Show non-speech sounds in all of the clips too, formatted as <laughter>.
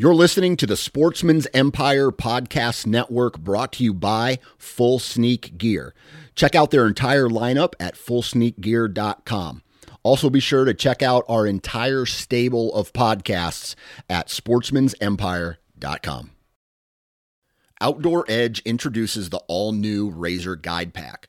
You're listening to the Sportsman's Empire Podcast Network brought to you by Full Sneak Gear. Check out their entire lineup at fullsneakgear.com. Also, be sure to check out our entire stable of podcasts at sportsmansempire.com. Outdoor Edge introduces the all new Razor Guide Pack.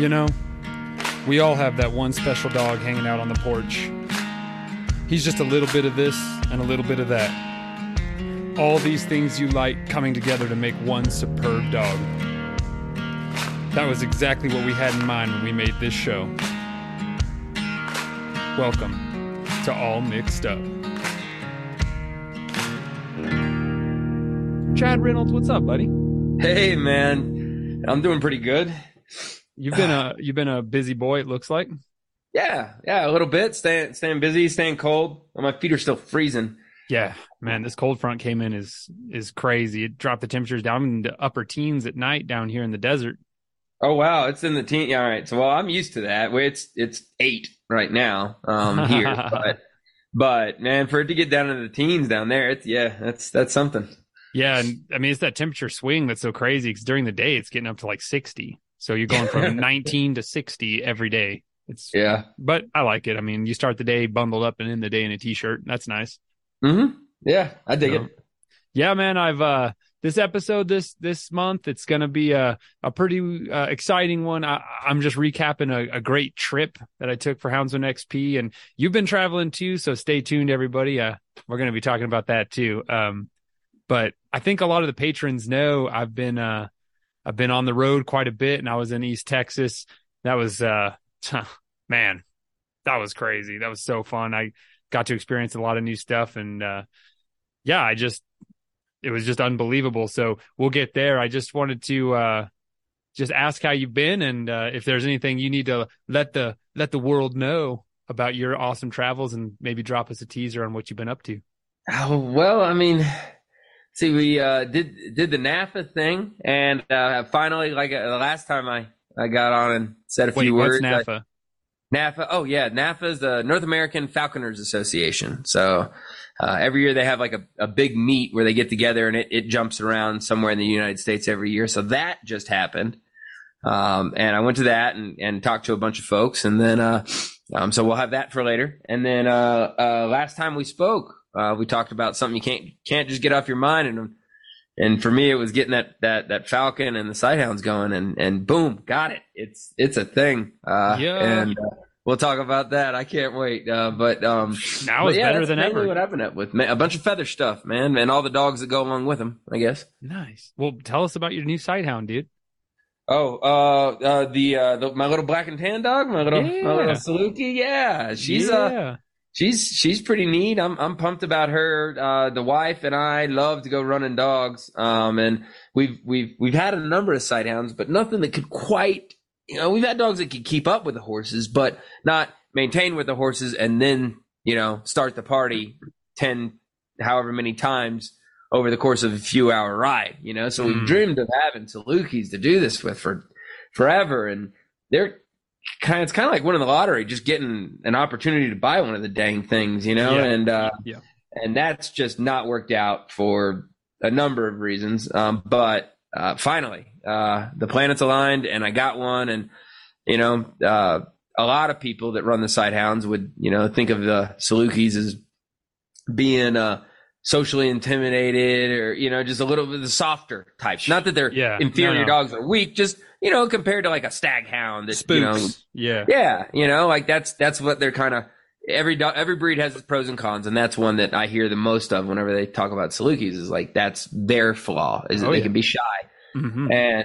You know, we all have that one special dog hanging out on the porch. He's just a little bit of this and a little bit of that. All these things you like coming together to make one superb dog. That was exactly what we had in mind when we made this show. Welcome to All Mixed Up. Chad Reynolds, what's up, buddy? Hey man, I'm doing pretty good. You've been a <sighs> you've been a busy boy. It looks like. Yeah, yeah, a little bit. Staying staying busy, staying cold. My feet are still freezing. Yeah, man, this cold front came in is is crazy. It dropped the temperatures down into upper teens at night down here in the desert. Oh wow, it's in the teen. Yeah, all right. So well, I'm used to that. It's it's eight right now um, here, <laughs> but but man, for it to get down into the teens down there, it's yeah, that's that's something. Yeah, and I mean it's that temperature swing that's so crazy because during the day it's getting up to like sixty. So you're going from <laughs> 19 to 60 every day. It's yeah, but I like it. I mean, you start the day bundled up and end the day in a t-shirt. That's nice. Mm-hmm. Yeah, I dig so, it. Yeah, man. I've uh this episode this this month it's going to be a a pretty uh, exciting one. I, am just recapping a, a, great trip that I took for Houndsman XP, and you've been traveling too. So stay tuned, everybody. Uh, we're going to be talking about that too. Um, but I think a lot of the patrons know I've been uh I've been on the road quite a bit and I was in East Texas. That was, uh, <laughs> man, that was crazy. That was so fun. I got to experience a lot of new stuff and, uh, yeah, I just, it was just unbelievable. So we'll get there. I just wanted to, uh, just ask how you've been and, uh, if there's anything you need to let the, let the world know about your awesome travels and maybe drop us a teaser on what you've been up to. Oh, well, I mean, See, we uh, did did the NAFA thing, and uh, finally, like uh, the last time I, I got on and said a Wait, few what's words. NAFA? NAFA. Oh yeah, NAFA is the North American Falconers Association. So uh, every year they have like a, a big meet where they get together and it, it jumps around somewhere in the United States every year. So that just happened. Um, and I went to that and, and talked to a bunch of folks and then, uh, um, so we'll have that for later. And then, uh, uh, last time we spoke, uh, we talked about something you can't, can't just get off your mind. And, and for me, it was getting that, that, that Falcon and the Sighthounds going and, and boom, got it. It's, it's a thing. Uh, Yeah. and, uh, we'll talk about that. I can't wait. Uh, but, um, Now but it's yeah, better than ever. What I've been up with, man, a bunch of feather stuff, man, and all the dogs that go along with them, I guess. Nice. Well, tell us about your new sighthound, dude. Oh, uh, uh, the, uh, the, my little black and tan dog, my little, Yeah. my little Saluki. Yeah. She's, uh, yeah. She's, she's pretty neat. I'm, I'm pumped about her. Uh, the wife and I love to go running dogs. Um, and we've, we've, we've had a number of sighthounds, but nothing that could quite, you know, we've had dogs that could keep up with the horses, but not maintain with the horses and then, you know, start the party 10, however many times over the course of a few hour ride, you know? So Mm. we've dreamed of having Salukis to do this with for forever. And they're kind it's kind of like winning the lottery, just getting an opportunity to buy one of the dang things, you know? Yeah. And, uh, Yeah. and that's just not worked out for a number of reasons. Um, but, uh, finally, uh, the planets aligned and I got one and, you know, uh, a lot of people that run the Sighthounds would, you know, think of the Salukis as being, uh, socially intimidated or, you know, just a little bit of the softer types. Not that they're Yeah, inferior no, no. dogs are weak, just, you know, compared to like a stag hound that, Spooks. you know, yeah. yeah, you know, like that's that's what they're kind of every every breed has its pros and cons, and that's one that I hear the most of whenever they talk about Salukis is like that's their flaw is that Oh, they yeah. can be shy, Mhm. and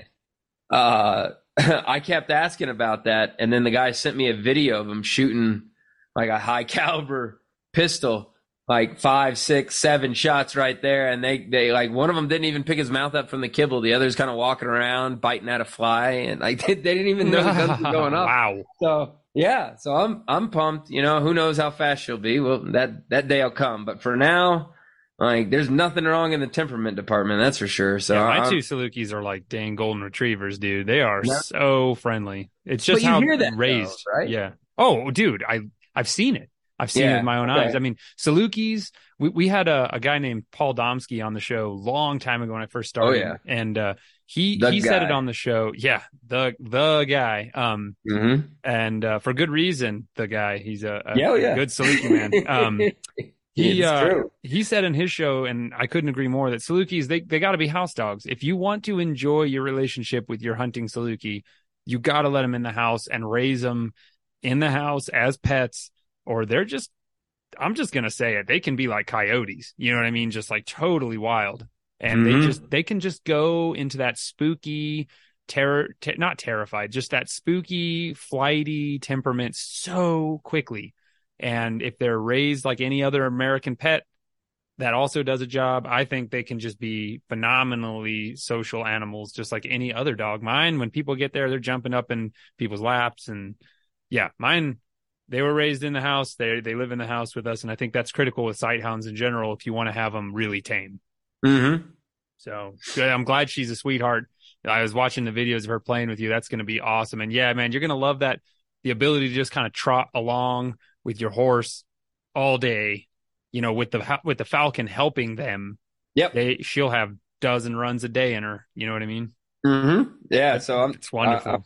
uh, <laughs> I kept asking about that, and then the guy sent me a video of him shooting like a high <laughs> caliber pistol. Like five, six, seven shots right there, and they they like one of them didn't even pick his mouth up from the kibble. The other's kind of walking around biting at a fly, and like they, <laughs> they didn't even know the guns were going <laughs> off. wow. So yeah, so I'm I'm pumped. You know, who knows how fast she'll be? Well, that that day'll come. But for now, like, there's nothing wrong in the temperament department. That's for sure. So yeah, my I'm- two Salukis are like dang golden retrievers, dude. They are Yeah. so friendly. It's just you how hear that, though, raised, right? Yeah. Oh, dude, I I've seen it. I've seen it Yeah, with my own okay. eyes. I mean, Salukis. We we had a, a guy named Paul Domsky on the show a long time ago when I first started. Oh, yeah. and uh, he The he said it on the show. Yeah, the the guy. Um, Mhm. and uh, for good reason. The guy. He's a, a Yeah, oh, yeah. good Saluki man. Um, <laughs> he uh, true. he said in his show, and I couldn't agree more, that Salukis they they got to be house dogs. If you want to enjoy your relationship with your hunting Saluki, you got to let them in the house and raise them in the house as pets, or they're just. I'm just gonna say it. They can be like coyotes. You know what I mean? Just like totally wild, and Mhm. they just they can just go into that spooky terror, te- not terrified, just that spooky, flighty temperament so quickly. And if they're raised like any other American pet, that also does a job. I think they can just be phenomenally social animals, just like any other dog. Mine, when people get there, they're jumping up in people's laps, and yeah, mine. They were raised in the house. They they live in the house with us, and I think that's critical with sighthounds in general. If you want to have them really tame, Mhm. so good. I'm glad she's a sweetheart. I was watching the videos of her playing with you. That's going to be awesome. And yeah, man, you're going to love that. The ability to just kind of trot along with your horse all day, you know, with the, with the falcon helping them. Yep. They, she'll have dozen runs a day in her. You know what I mean? Mhm. Yeah. So I'm It's wonderful. uh,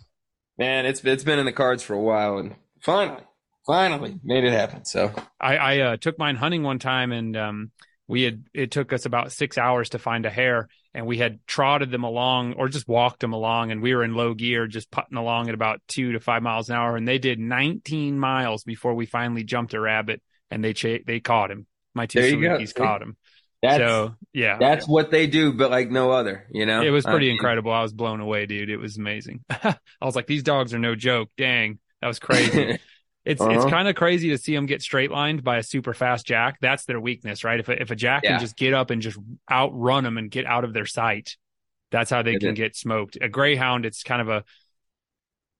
man. It's it's been in the cards for a while, and finally, finally made it happen. So I, I uh, took mine hunting one time and um, we had it took us about six hours to find a hare and we had trotted them along or just walked them along and we were in low gear just putting along at about two to five miles an hour and they did 19 miles before we finally jumped a rabbit and they cha- they caught him. My two. Salukis caught him. that's so yeah. that's what they do, but like no other. You know, it was I pretty mean, incredible. I was blown away dude. It was amazing. <laughs> I was like these dogs are no joke. Dang. That was crazy <laughs> It's it's Uh-huh. kind of crazy to see them get straight lined by a super fast jack. That's their weakness, right? If a, if a jack Yeah. can just get up and just outrun them and get out of their sight, that's how they It can is. get smoked. A greyhound, it's kind of a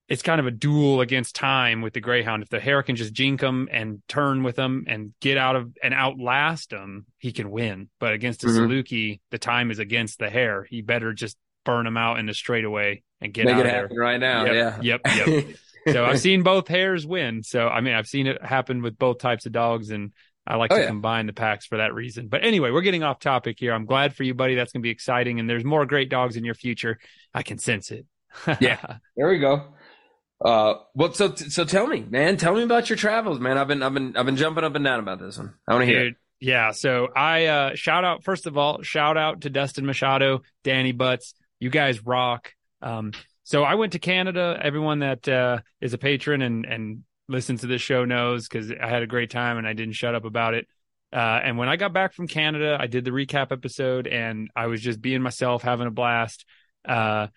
it's kind of a duel against time with the greyhound. If the hare can just jink them and turn with them and get out of and outlast them, he can win. But against a Mhm. Saluki, the time is against the hare. He better just burn them out in the straightaway and get make out it of there. right now. Yep, yeah. yep, <laughs> yep. So I've <laughs> seen both hares win. So I mean, I've seen it happen with both types of dogs, and I like Oh, to yeah. combine the packs for that reason. But anyway, we're getting off topic here. I'm glad for you, buddy. That's going to be exciting, and there's more great dogs in your future. I can sense it. <laughs> Yeah. There we go. Uh, well, so so tell me, man. Tell me about your travels, man. I've been I've been I've been jumping up and down about this one. I want to hear. it. Yeah. So I uh shout out first of all, shout out to Dustin Machado, Danny Butts. You guys rock. Um so I went to Canada. Everyone that uh is a patron and and listens to this show knows because I had a great time and I didn't shut up about it. Uh and when I got back from Canada, I did the recap episode and I was just being myself, having a blast. Uh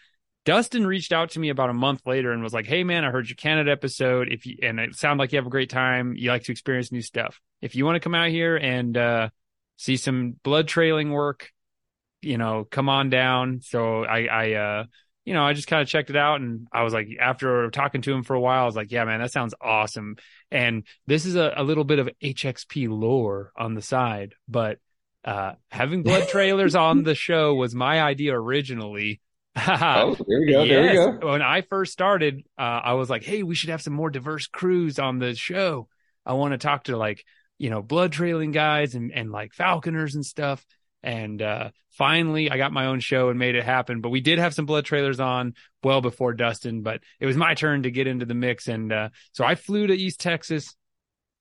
Dustin reached out to me about a month later and was like, "Hey man, I heard your Canada episode. If you and it sounded like you have a great time, you like to experience new stuff. If you want to come out here and uh, see some blood trailing work, you know, come on down." So I, I, uh, you know, I just kind of checked it out, and I was like, after talking to him for a while, I was like, "Yeah, man, that sounds awesome." And this is a, a little bit of HXP lore on the side, but uh, having <laughs> blood trailers on the show was my idea originally. <laughs> Oh, there we go. There we go. When I first started, uh, I was like, "Hey, we should have some more diverse crews on the show. I want to talk to like, you know, blood trailing guys and and like falconers and stuff." And uh, finally, I got my own show and made it happen. But we did have some blood trailers on well before Dustin. But it was my turn to get into the mix, and uh, so I flew to East Texas,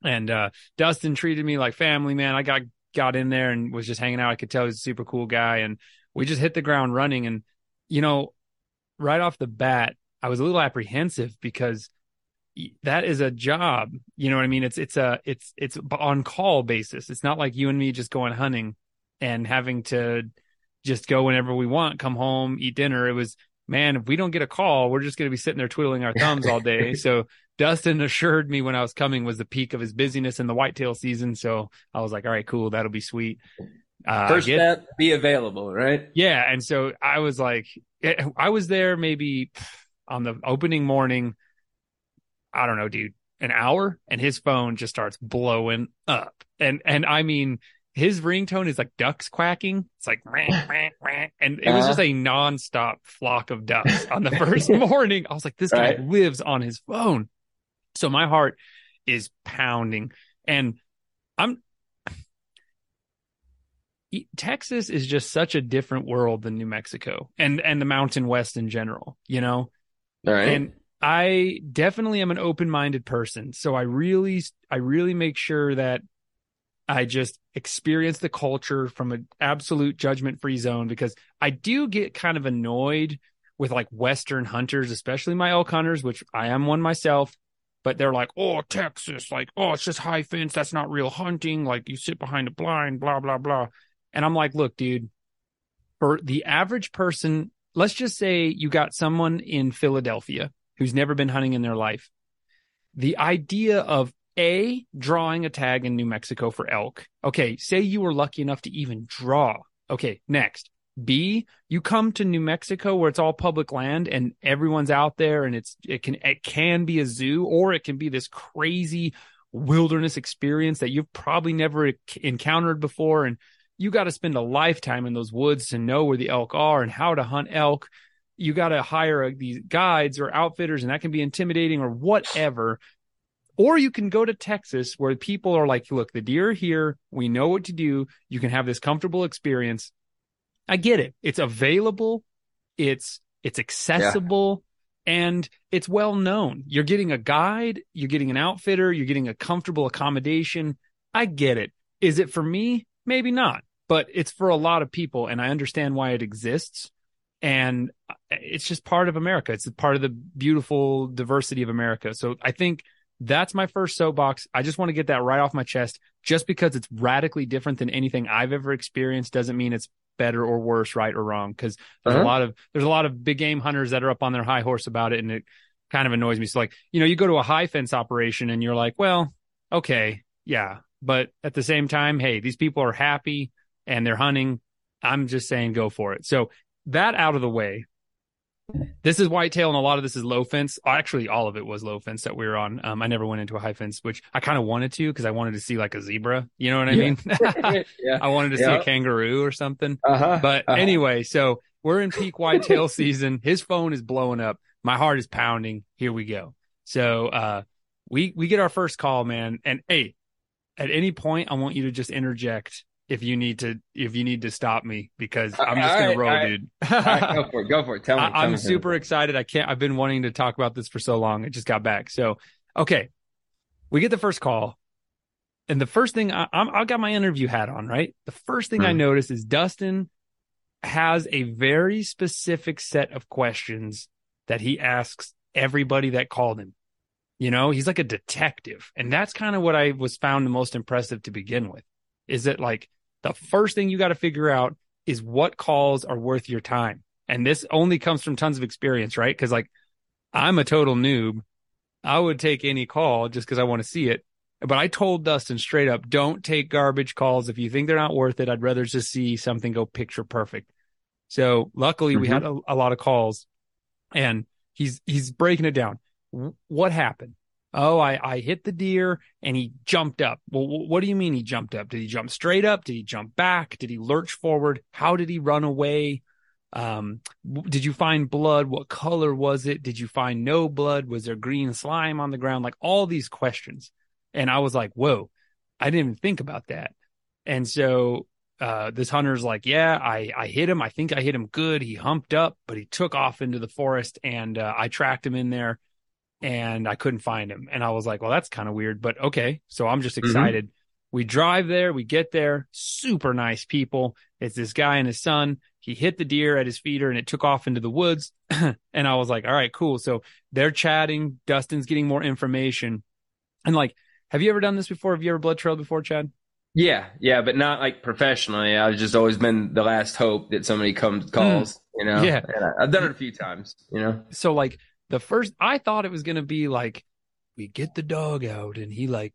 and uh, Dustin treated me like family. Man, I got got in there and was just hanging out. I could tell he's a super cool guy, and we just hit the ground running. And you know, right off the bat, I was a little apprehensive because that is a job. You know what I mean? It's it's a it's it's on call basis. It's not like you and me just going hunting and having to just go whenever we want, come home, eat dinner. It was man, if we don't get a call, we're just going to be sitting there twiddling our thumbs all day. <laughs> so Dustin assured me when I was coming was the peak of his busyness in the whitetail season. So I was like, all right, cool, that'll be sweet. Uh, First get- step, be available, right? yeah, and so I was like, eh, I was there maybe on the opening morning. I don't know, dude, an hour, and his phone just starts blowing up, and and I mean, his ringtone is like ducks quacking. It's like, "Meh, meh, meh," and it was Uh-huh. just a nonstop flock of ducks on the first <laughs> morning. I was like, this guy lives on his phone, so my heart is pounding, and I'm Texas is just such a different world than New Mexico and and the Mountain West in general, you know. All right. And I definitely am an open-minded person, so I really I really make sure that I just experience the culture from an absolute judgment-free zone because I do get kind of annoyed with like western hunters, especially my elk hunters, which I am one myself, but they're like, "Oh, Texas, like, oh, it's just high fence, that's not real hunting, like you sit behind a blind, blah blah blah." And I'm like, "Look, dude, for the average person, let's just say you got someone in Philadelphia who's never been hunting in their life. The idea of A, drawing a tag in New Mexico for elk. Okay, say you were lucky enough to even draw. Okay, next. B, you come to New Mexico where it's all public land and everyone's out there and it's it can it can be a zoo or it can be this crazy wilderness experience that you've probably never encountered before and you got to spend a lifetime in those woods to know where the elk are and how to hunt elk. You got to hire uh, these guides or outfitters, and that can be intimidating or whatever. Or you can go to Texas where people are like, look, the deer are here. We know what to do. You can have this comfortable experience. I get it. It's available. It's, it's accessible and it's well known. You're getting a guide. You're getting an outfitter. You're getting a comfortable accommodation. I get it. Is it for me? Maybe not, but it's for a lot of people. And I understand why it exists. And it's just part of America. It's part of the beautiful diversity of America. So I think that's my first soapbox. I just want to get that right off my chest. Just because it's radically different than anything I've ever experienced doesn't mean it's better or worse, right or wrong. Because there's Uh-huh. a lot of there's a lot of big game hunters that are up on their high horse about it, and it kind of annoys me. So like, you know, you go to a high fence operation and you're like, well, okay, yeah, but at the same time, hey, these people are happy and they're hunting. I'm just saying, go for it. So that out of the way. This is whitetail, and a lot of this is low fence. Actually, all of it was low fence that we were on. Um, I never went into a high fence, which I kind of wanted to because I wanted to see like a zebra. You know what I Yeah. mean? <laughs> yeah. I wanted to see a kangaroo or something. Uh-huh. But Uh-huh. anyway, so we're in peak whitetail season. His phone is blowing up. My heart is pounding. Here we go. So uh, we we get our first call, man. And hey, at any point, I want you to just interject if you need to if you need to stop me because I'm just gonna right, roll, right. dude. Right, go for it. Go for it. Tell me. <laughs> I, me. super excited. I can't. I've been wanting to talk about this for so long. It just got back. So okay, we get the first call, and the first thing I, I'm I got my interview hat on. Right, the first thing I Mhm. notice is Dustin has a very specific set of questions that he asks everybody that called him. You know, he's like a detective. And that's kind of what I was found the most impressive to begin with. Is that like the first thing you got to figure out is what calls are worth your time. And this only comes from tons of experience, right? Cause like I'm a total noob. I would take any call just because I want to see it. But I told Dustin straight up, don't take garbage calls. If you think they're not worth it, I'd rather just see something go picture perfect. So luckily we mm-hmm. had a, a lot of calls and he's, he's breaking it down. What happened? Oh, I, I hit the deer and he jumped up. Well, what do you mean he jumped up? Did he jump straight up? Did he jump back? Did he lurch forward? How did he run away? Um, did you find blood? What color was it? Did you find no blood? Was there green slime on the ground? Like all these questions. And I was like, whoa, I didn't even think about that. And so, uh, this hunter's like, yeah, I, I hit him. I think I hit him good. He humped up, but he took off into the forest and, uh, I tracked him in there and I couldn't find him. And I was like, well, that's kind of weird, but okay. So I'm just mm-hmm. excited. We drive there, we get there, super nice people. It's this guy and his son. He hit the deer at his feeder and it took off into the woods. <clears throat> and I was like, all right, cool. So they're chatting. Dustin's getting more information. And like, have you ever done this before? Have you ever blood trailed before, Chad? Yeah, yeah, but not like professionally. I've just always been the last hope that somebody comes calls. Mm. You know. Yeah. And I, I've done it a few times. You know. So like the first, I thought it was going to be like, we get the dog out and he like,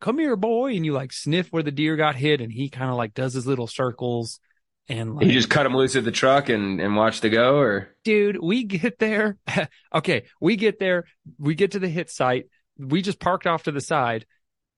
come here, boy. And you like sniff where the deer got hit and he kind of like does his little circles and like, You just cut him loose at the truck and and watch the go, or dude, we get there. <laughs> okay, we get there. We get to the hit site. We just parked off to the side.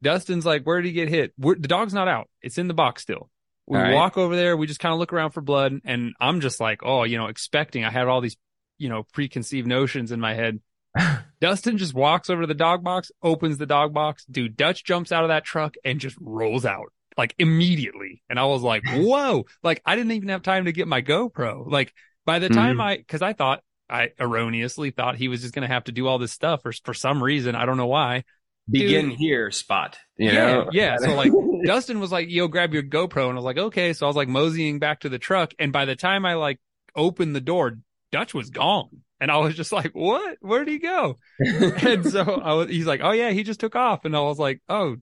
Dustin's like, where did he get hit? We're, the dog's not out. It's in the box still. We right. walk over there. We just kind of look around for blood. And I'm just like, oh, you know, expecting. I had all these, you know, preconceived notions in my head. <laughs> Dustin just walks over to the dog box, opens the dog box. Dude, Dutch jumps out of that truck and just rolls out like immediately. And I was like, <laughs> whoa, like I didn't even have time to get my GoPro. Like by the time Mhm. I, cause I thought, I erroneously thought he was just going to have to do all this stuff for, for some reason. I don't know why. begin Dude. here spot. You Yeah, know. yeah. So, like, <laughs> Dustin was like, yo, grab your GoPro. And I was like, okay. So I was like moseying back to the truck. And by the time I like opened the door, Dutch was gone. And I was just like, what? Where'd he go? <laughs> and so I was, he's like, oh yeah, he just took off. And I was like, oh,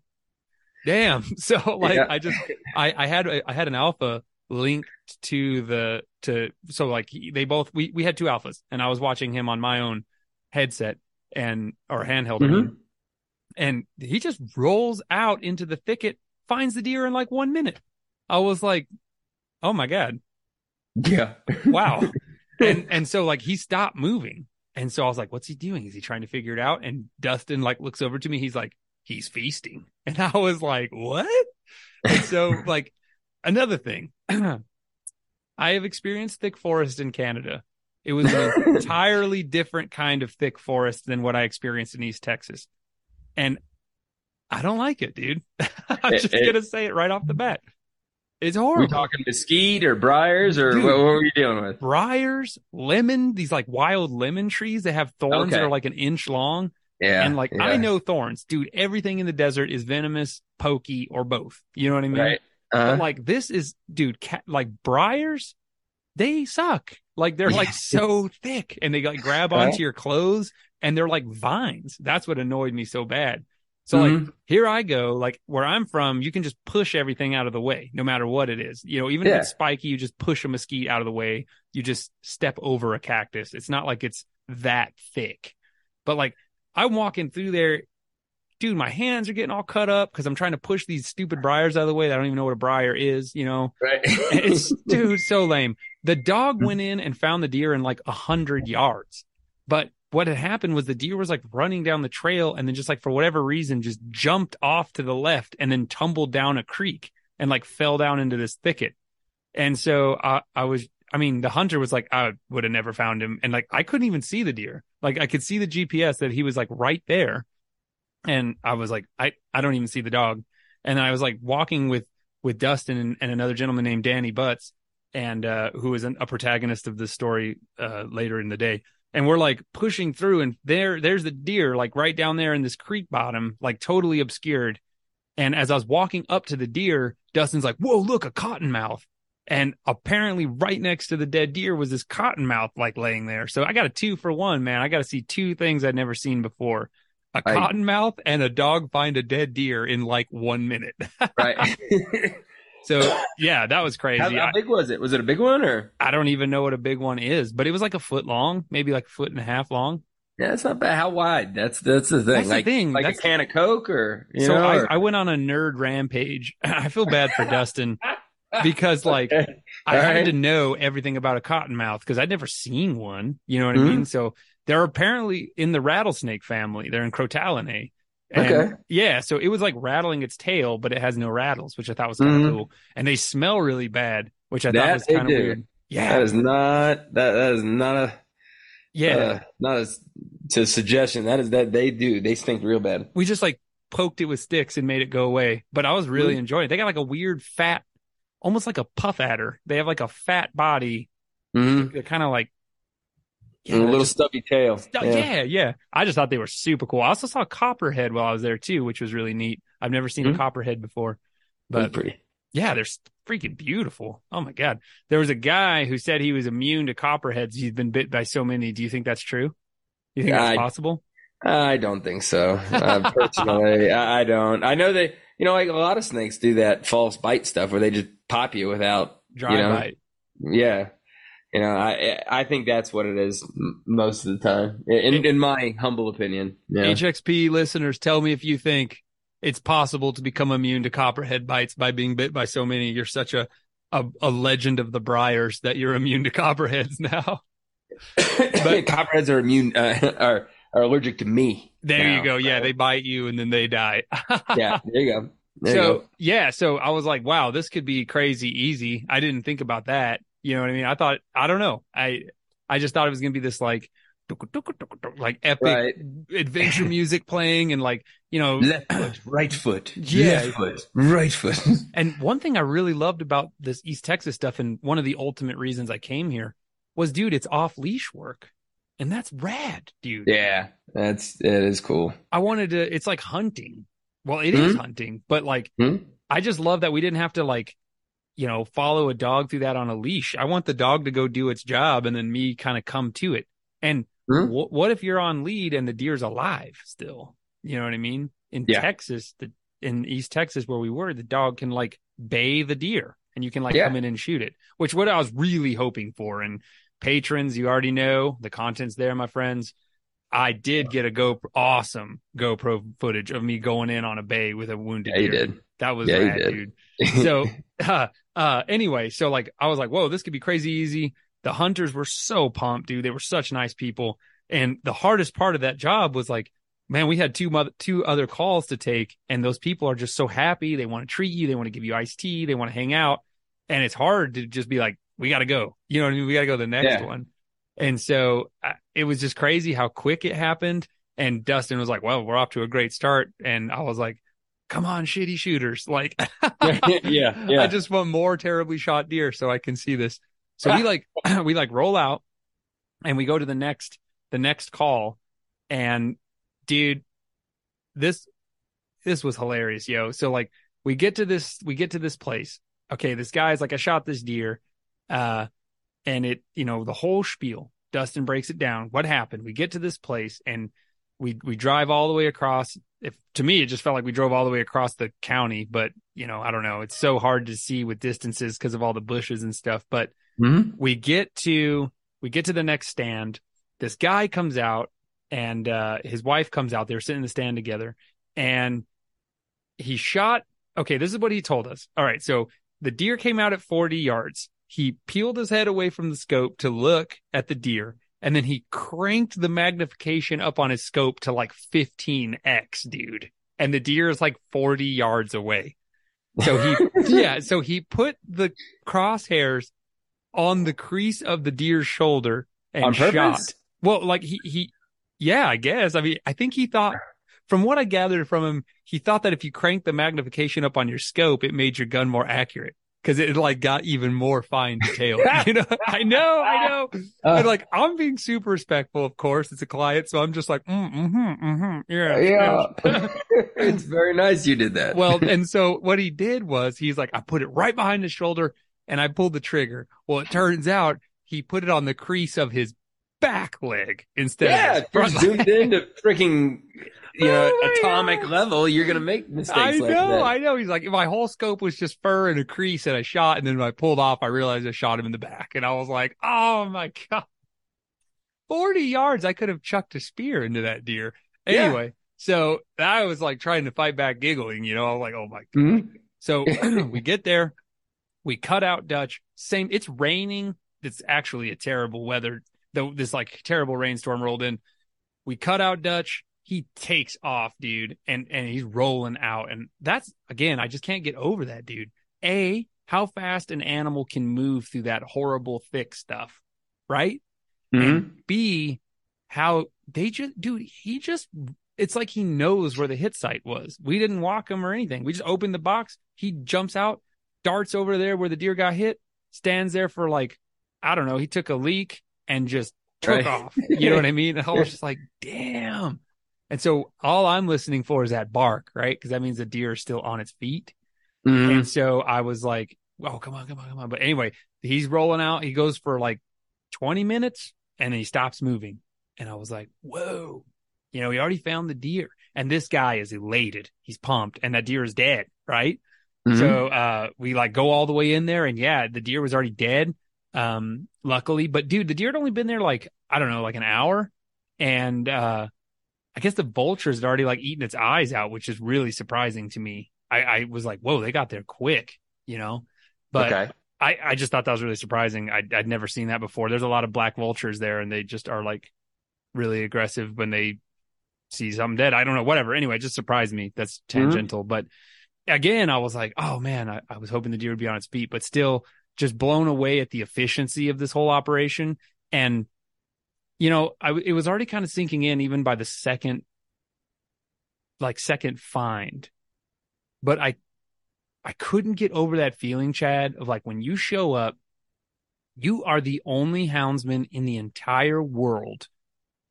damn. <laughs> So like, Yeah. I just, I, I had, I had an alpha linked to the, to, so like he, they both, we, we had two alphas and I was watching him on my own headset and, or handheld. Mhm. And he just rolls out into the thicket, finds the deer in like one minute. I was like, oh my God, Yeah. wow. <laughs> and <laughs> and so like he stopped moving. And so I was like, what's he doing? Is he trying to figure it out? And Dustin like looks over to me. He's like, he's feasting. <laughs> And I was like, what? And so <laughs> like another thing, <clears throat> I have experienced thick forest in Canada. It was an entirely different kind of thick forest than what I experienced in East Texas. And I don't like it, dude. I'm It- just it- to say it right off the bat. It's we talking mesquite or briars or Dude. what, what were you dealing with? briars, lemon, these like wild lemon trees that have thorns that are like an inch long. Yeah. and like yeah. I know thorns, dude. Everything in the desert is venomous, pokey, or both. You know what I mean? Right. But Uh-huh. like this is, dude, ca- like briars, they suck. Like they're like <laughs> so thick and they like grab onto Right. your clothes and they're like vines. That's what annoyed me so bad. So like Mhm. here I go, like where I'm from, you can just push everything out of the way, no matter what it is. You know, even if it's spiky, you just push a mesquite out of the way. You just step over a cactus. It's not like it's that thick. But like I'm walking through there, dude, my hands are getting all cut up because I'm trying to push these stupid briars out of the way. I don't even know what a briar is, you know. right. <laughs> It's dude, so lame. The dog went in and found the deer in like a hundred yards. But what had happened was the deer was like running down the trail and then just like for whatever reason just jumped off to the left and then tumbled down a creek and like fell down into this thicket. And so I, I was, I mean, the hunter was like, I would have never found him. And like, I couldn't even see the deer. Like I could see the GPS that he was like right there. And I was like, I, I don't even see the dog. And I was like walking with, with Dustin and, and another gentleman named Danny Butts and, uh, who is an, a protagonist of this story, uh, later in the day. And we're like pushing through and there, there's the deer, like right down there in this creek bottom, like totally obscured. And as I was walking up to the deer, Dustin's like, whoa, look, a cottonmouth. And apparently right next to the dead deer was this cottonmouth like laying there. So I got a two for one, man. I got to see two things I'd never seen before. A cottonmouth and a dog find a dead deer in like one minute. <laughs> Right. <laughs> so <laughs> yeah, that was crazy. how, how big was it? Was it a big one or? I don't even know what a big one is, but it was like a foot long, maybe like a foot and a half long. Yeah, it's not bad. How wide? That's that's the thing. That's the like thing. like That's- a can of Coke or you so know. I, or- I went on a nerd rampage. <laughs> I feel bad for Dustin <laughs> because like I All had right. to know everything about a cottonmouth because I'd never seen one. You know what I Mhm. mean? So they're apparently in the rattlesnake family. They're in Crotalinae. And Okay. Yeah, so it was like rattling its tail, but it has no rattles, which I thought was kind of Mhm. cool. And they smell really bad, which I That thought was kind of weird. Yeah, that is not that that is not a yeah. uh, not a to suggestion. That is that they do. They stink real bad. we just like poked it with sticks and made it go away. But I was really Mhm. enjoying it. They got like a weird fat, almost like a puff adder. They have like a fat body. Mm-hmm. They're kind of like and a little stubby tail. Oh, yeah. yeah, I just thought they were super cool. I also saw a copperhead while I was there too, which was really neat. I've never seen Mhm. a copperhead before, but pretty. yeah, they're freaking beautiful. Oh my god, there was a guy who said he was immune to copperheads. He's been bit by so many. Do you think that's true? You think that's possible? I don't think so. Uh, personally, <laughs> I, I don't. I know they, you know, like a lot of snakes do that false bite stuff where they just pop you without, Dry you know, bite. yeah. You know, I I think that's what it is most of the time, in in my humble opinion. Yeah. HXP listeners, tell me if you think it's possible to become immune to copperhead bites by being bit by so many. You're such a a, a legend of the briars that you're immune to copperheads now. <coughs> but copperheads are immune, uh, <laughs> are are allergic to me. There now. you go. Yeah, they bite you and then they die. <laughs> yeah. There you go. There so you go. yeah, so I was like, wow, this could be crazy easy. I didn't think about that. You know what I mean? I thought I don't know. I I just thought it was gonna be this like like epic Right. adventure <laughs> music playing and like you know Left foot, right foot, Yeah. left foot, right foot. <laughs> And one thing I really loved about this East Texas stuff, and one of the ultimate reasons I came here was, dude, it's off leash work. And that's rad, dude. yeah, that's it is cool. I wanted to, it's like hunting. Well, it is Hmm? hunting, but like, Hmm? I just love that we didn't have to like, you know, follow a dog through that on a leash. I want the dog to go do its job and then me kind of come to it. And Hmm? wh- what if you're on lead and the deer's alive still? You know what I mean? In Yeah. Texas, the, in East Texas where we were, the dog can like bay the deer and you can like Yeah. come in and shoot it, which what I was really hoping for. And patrons, you already know the content's there, my friends. I did get a GoPro, awesome GoPro footage of me going in on a bay with a wounded Yeah, you did. That was Yeah, rad, did. dude. <laughs> So, uh, uh, anyway, so like I was like, whoa, this could be crazy easy. The hunters were so pumped, dude. They were such nice people. And the hardest part of that job was like, man, we had two mother, two other calls to take, and those people are just so happy. They want to treat you. They want to give you iced tea. They want to hang out. And it's hard to just be like, we got to go. You know what I mean? We got to go to the next Yeah. one. And so I, it was just crazy how quick it happened. And Dustin was like, well, we're off to a great start. And I was like, come on, shitty shooters. Like, <laughs> <laughs> yeah, yeah. I just want more terribly shot deer so I can see this. So we like <clears throat> we like roll out and we go to the next the next call and dude this this was hilarious, yo. So like we get to this we get to this place. Okay, this guy's like I shot this deer uh and it you know the whole spiel. Dustin breaks it down. What happened? We get to this place and we we drive all the way across if to me it just felt like we drove all the way across the county but you know i don't know it's so hard to see with distances because of all the bushes and stuff but Mhm. we get to we get to the next stand this guy comes out and uh his wife comes out they're sitting in the stand together and he shot okay this is what he told us all right so the deer came out at 40 yards he peeled his head away from the scope to look at the deer and then he cranked the magnification up on his scope to like 15x dude. And the deer is like 40 yards away. So he <laughs> yeah so he put the crosshairs on the crease of the deer's shoulder and shot. Well like he he Yeah, I guess. I mean, I think he thought, from what I gathered from him, he thought that if you cranked the magnification up on your scope, it made your gun more accurate because it like got even more fine detail. <laughs> you know, I know, I know. Uh, and like, I'm being super respectful, of course. It's a client, so I'm just like, mm, mm-hmm, mm-hmm, yeah, yeah. <laughs> it's very nice you did that. well, <laughs> and so what he did was he's like, I put it right behind his shoulder and I pulled the trigger. Well, it turns out he put it on the crease of his back leg instead yeah, of if front leg. zoomed into freaking you know Oh atomic God. level, you're gonna make mistakes I like know, that. I know. He's like, my whole scope was just fur and a crease and I shot. And then when I pulled off, I realized I shot him in the back. And I was like, oh my <laughs> God. 40 yards. I could have chucked a spear into that deer. Yeah. Anyway, so I was like trying to fight back giggling, you know, I was like, oh my Mhm. So <clears throat> we get there, we cut out Dutch. Same, it's raining. It's actually a terrible weather. Though this like terrible rainstorm rolled in. We cut out Dutch. He takes off, dude, and and he's rolling out. And that's again, I just can't get over that, dude. A, how fast an animal can move through that horrible thick stuff, right? Mhm. And B, how they just, dude, he just, it's like he knows where the hit site was. We didn't walk him or anything. We just opened the box. He jumps out, darts over there where the deer got hit, stands there for like, I don't know, he took a leak and just took Right. off. You know what I mean? I was <laughs> just like, damn. And so all I'm listening for is that bark, right? Because that means the deer is still on its feet. Mhm. And so I was like, oh, come on, come on, come on. But anyway, he's rolling out. He goes for like 20 minutes and then he stops moving. And I was like, whoa, you know, he already found the deer. And this guy is elated. He's pumped and that deer is dead. Right. Mhm. So, uh, we like go all the way in there and yeah, the deer was already dead. Um, luckily, but dude, the deer had only been there like, I don't know, like an hour. And, uh, I guess the vultures had already like eaten its eyes out, which is really surprising to me. I, I was like, whoa, they got there quick, you know, but okay. I, I just thought that was really surprising. I, I'd never seen that before. There's a lot of black vultures there and they just are like really aggressive when they see something dead. I don't know, whatever. Anyway, just surprised me. That's mm-hmm. tangential. But again, I was like, oh man, I, I was hoping the deer would be on its feet, but still just blown away at the efficiency of this whole operation. And, you know, I, it was already kind of sinking in even by the second, like second find. But I, I couldn't get over that feeling, Chad, of like when you show up, you are the only houndsman in the entire world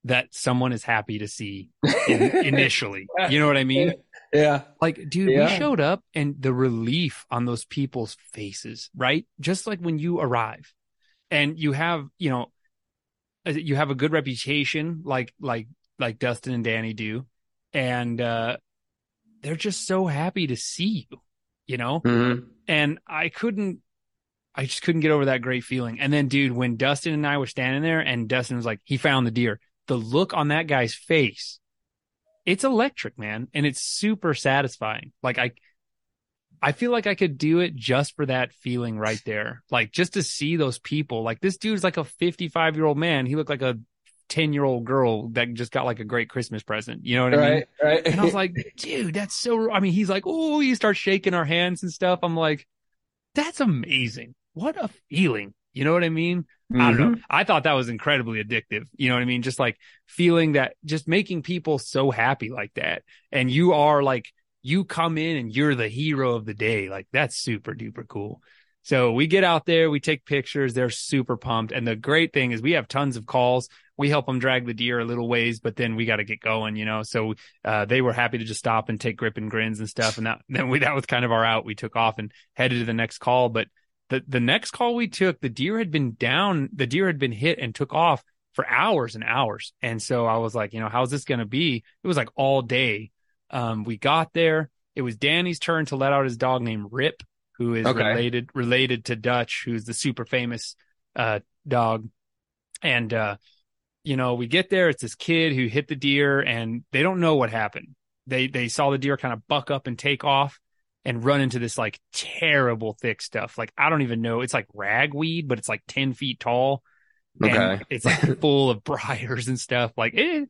that someone is happy to see in, <laughs> initially. You know what I mean? Yeah. Like, dude, Yeah. we showed up and the relief on those people's faces, right? Just like when you arrive and you have, you know, you have a good reputation like, like, like Dustin and Danny do. And, uh, they're just so happy to see you, you know? Mhm. and I couldn't, I just couldn't get over that great feeling. And then, dude, when Dustin and I were standing there, and Dustin was like, he found the deer. The look on that guy's face, it's electric, man, and it's super satisfying. Like I, I feel like I could do it just for that feeling right there, like just to see those people. Like this dude's like a fifty-five year old man. He looked like a ten year old girl that just got like a great Christmas present. You know what I mean? Right. Right. And I was like, <laughs> dude, that's so, I mean, he's like, oh, he starts shaking our hands and stuff. I'm like, that's amazing. What a feeling. You know what I mean? I don't know. Mm-hmm. I thought that was incredibly addictive. You know what I mean? Just like feeling that, just making people so happy like that. And you are like, you come in and you're the hero of the day. Like that's super duper cool. So we get out there, we take pictures. They're super pumped. And the great thing is we have tons of calls. We help them drag the deer a little ways, but then we got to get going, you know? So, uh, they were happy to just stop and take grip and grins and stuff. And that, <laughs> then we, that was kind of our out. We took off and headed to the next call. But the, the next call we took, the deer had been down, the deer had been hit and took off for hours and hours. And so I was like, you know, how's this going to be? It was like all day. Um, we got there. It was Danny's turn to let out his dog named Rip, who is Okay. related, related to Dutch, who's the super famous, uh, dog. And, uh, you know, we get there. It's this kid who hit the deer and they don't know what happened. They, they saw the deer kind of buck up and take off and run into this like terrible thick stuff. Like, I don't even know. It's like ragweed, but it's like 10 feet tall. And Okay. It's like full of <laughs> briars and stuff. Like it,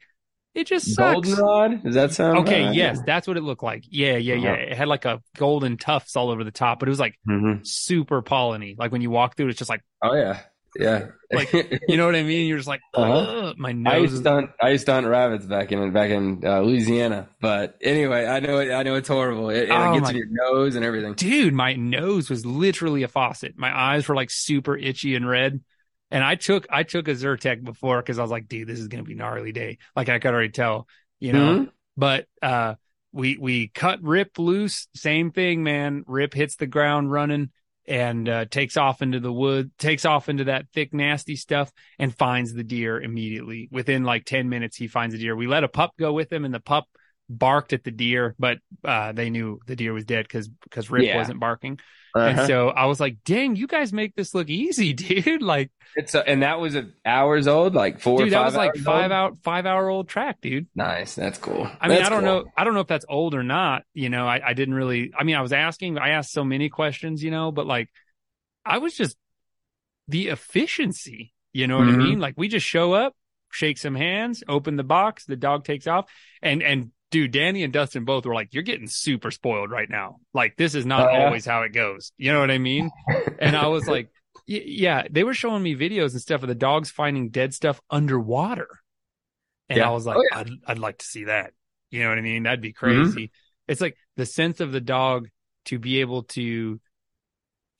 it just sucks. Goldenrod? Does that sound Okay, right? yes, that's what it looked like. Yeah, yeah, yeah. Uh-huh. It had like a golden tufts all over the top, but it was like Mhm. super polleny. Like when you walk through it's just like Oh yeah. Yeah. <laughs> Like, you know what I mean? You're just like, Uh-huh. my I nose. used to hunt. I used to hunt rabbits back in back in uh, Louisiana. But anyway, I know it. I know it's horrible. It, it Oh, gets my- in your nose and everything. dude, my nose was literally a faucet. My eyes were like super itchy and red. And I took I took a Zyrtec before because I was like, dude, this is gonna be gnarly day. Like I could already tell, you know. Mhm. But uh we we cut Rip loose, same thing, man. Rip hits the ground running and uh takes off into the wood, takes off into that thick, nasty stuff and finds the deer immediately. Within like 10 minutes, he finds the deer. We let a pup go with him and the pup barked at the deer, but uh they knew the deer was dead because because Rip Yeah. wasn't barking. Uh-huh. And so I was like, dang, you guys make this look easy, <laughs> dude. Like, It's a, and that was a hours old, like four. dude, or that five was like five old? out, five hour old track, dude. Nice. That's cool. I mean, That's I don't cool. know. I don't know if that's old or not. You know, I, I didn't really, I mean, I was asking, I asked so many questions, you know, but like, I was just the efficiency, you know what I Mhm. mean? Like we just show up, shake some hands, open the box, the dog takes off and, and dude, Danny and Dustin both were like, you're getting super spoiled right now. Like this is not Oh, yeah? always how it goes. You know what I mean? and I was like, yeah, they were showing me videos and stuff of the dogs finding dead stuff underwater. And Yeah. I was like, Oh, yeah. I'd, I'd like to see that. You know what I mean? That'd be Mm-hmm. crazy. It's like the sense of the dog to be able to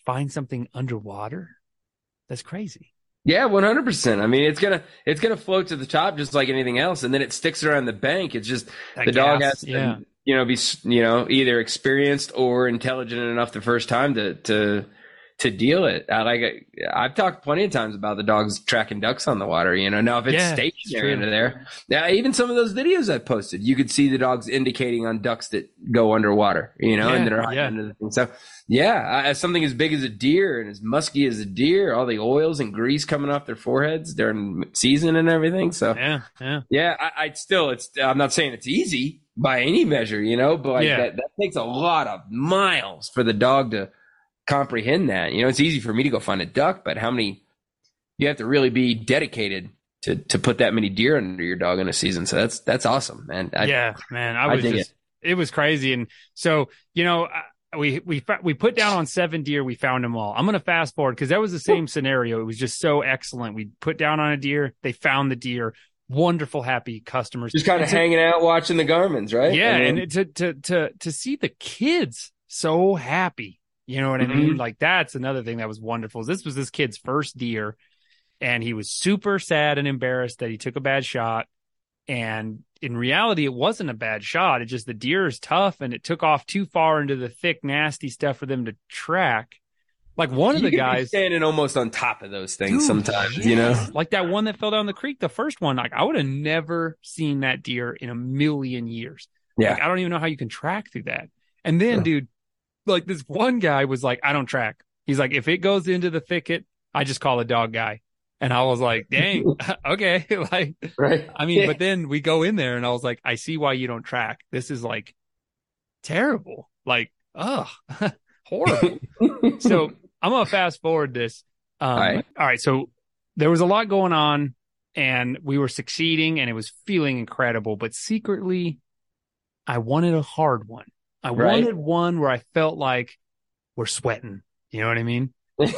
find something underwater. That's crazy. Yeah, one hundred percent. I mean, it's gonna it's gonna float to the top just like anything else, and then it sticks around the bank. It's just That the dog has to, yeah. you know, be you know either experienced or intelligent enough the first time to to to deal it. I like I've talked plenty of times about the dogs tracking ducks on the water. You know, now if it's Yeah, stationary under there, yeah, even some of those videos I posted, you could see the dogs indicating on ducks that go underwater. You know, Yeah, and that are hiding yeah. under the thing. So yeah, as something as big as a deer and as musky as a deer, all the oils and grease coming off their foreheads during season and everything. So Yeah. Yeah. yeah, I, I still, it's. I'm not saying it's easy by any measure, you know, but like that, that takes a lot of miles for the dog to comprehend that. You know, it's easy for me to go find a duck, but how many? You have to really be dedicated to to put that many deer under your dog in a season. So that's that's awesome, man. I, yeah, man, I was just, it. was crazy. And so, you know, we, we, we put down on seven deer. We found them all. I'm going to fast forward because that was the same scenario. It was just so excellent. We put down on a deer. They found the deer. Wonderful, happy customers. Just kind of to- hanging out, watching the Garmins, right? Yeah, I mean, and it- to to to to see the kids so happy, you know what I Mm-hmm. mean? Like that's another thing that was wonderful. This was this kid's first deer, and he was super sad and embarrassed that he took a bad shot. And in reality, it wasn't a bad shot. It just the deer is tough, and it took off too far into the thick, nasty stuff for them to track. Like one of you the guys, standing almost on top of those things Dude, sometimes, you know. Like that one that fell down the creek, the first one. Like I would have never seen that deer in a million years. Yeah. Like, I don't even know how you can track through that. And then, Yeah. dude, like this one guy was like, I don't track. He's like, if it goes into the thicket, I just call a dog guy. And I was like, dang, <laughs> <laughs> okay. <laughs> like, Right. I mean, but then we go in there and I was like, I see why you don't track. This is like terrible. Like, ugh, horrible. so I'm gonna fast forward this. Um, all right. right. So there was a lot going on, and we were succeeding, and it was feeling incredible. But secretly, I wanted a hard one. I Right. wanted one where I felt like we're sweating. You know what I mean?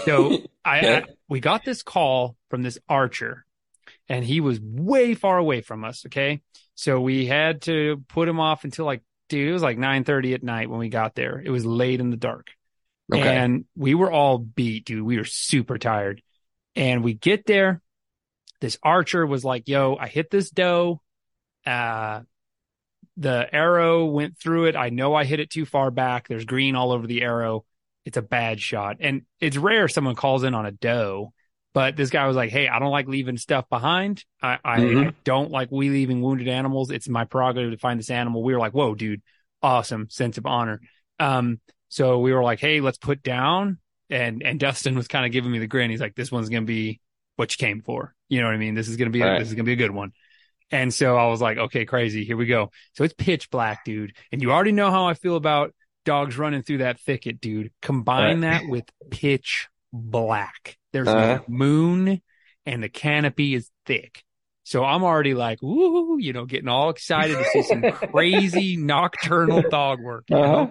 So <laughs> I, I we got this call from this archer, and he was way far away from us. Okay, so we had to put him off until like, dude, it was like nine thirty at night when we got there. It was late in the dark. okay. And we were all beat, dude. We were super tired. And we get there. This archer was like, yo, I hit this doe. Uh, the arrow went through it. I know I hit it too far back. There's green all over the arrow. It's a bad shot. And it's rare someone calls in on a doe, but this guy was like, Hey, I don't like leaving stuff behind. I, I, Mhm. I don't like we leaving wounded animals. It's my prerogative to find this animal. We were like, Whoa, dude, awesome sense of honor. Um, so we were like, Hey, let's put down. And, and Dustin was kind of giving me the grin. He's like, this one's going to be what you came for. You know what I mean? This is going to be, a, Right. this is going to be a good one. And so I was like, okay, crazy. Here we go. So it's pitch black, dude. And you already know how I feel about dogs running through that thicket, dude. Combine Right. that with pitch black. There's Uh-huh. no moon and the canopy is thick. So I'm already like, woo, you know, getting all excited to see some <laughs> crazy nocturnal dog work. You? Uh-huh.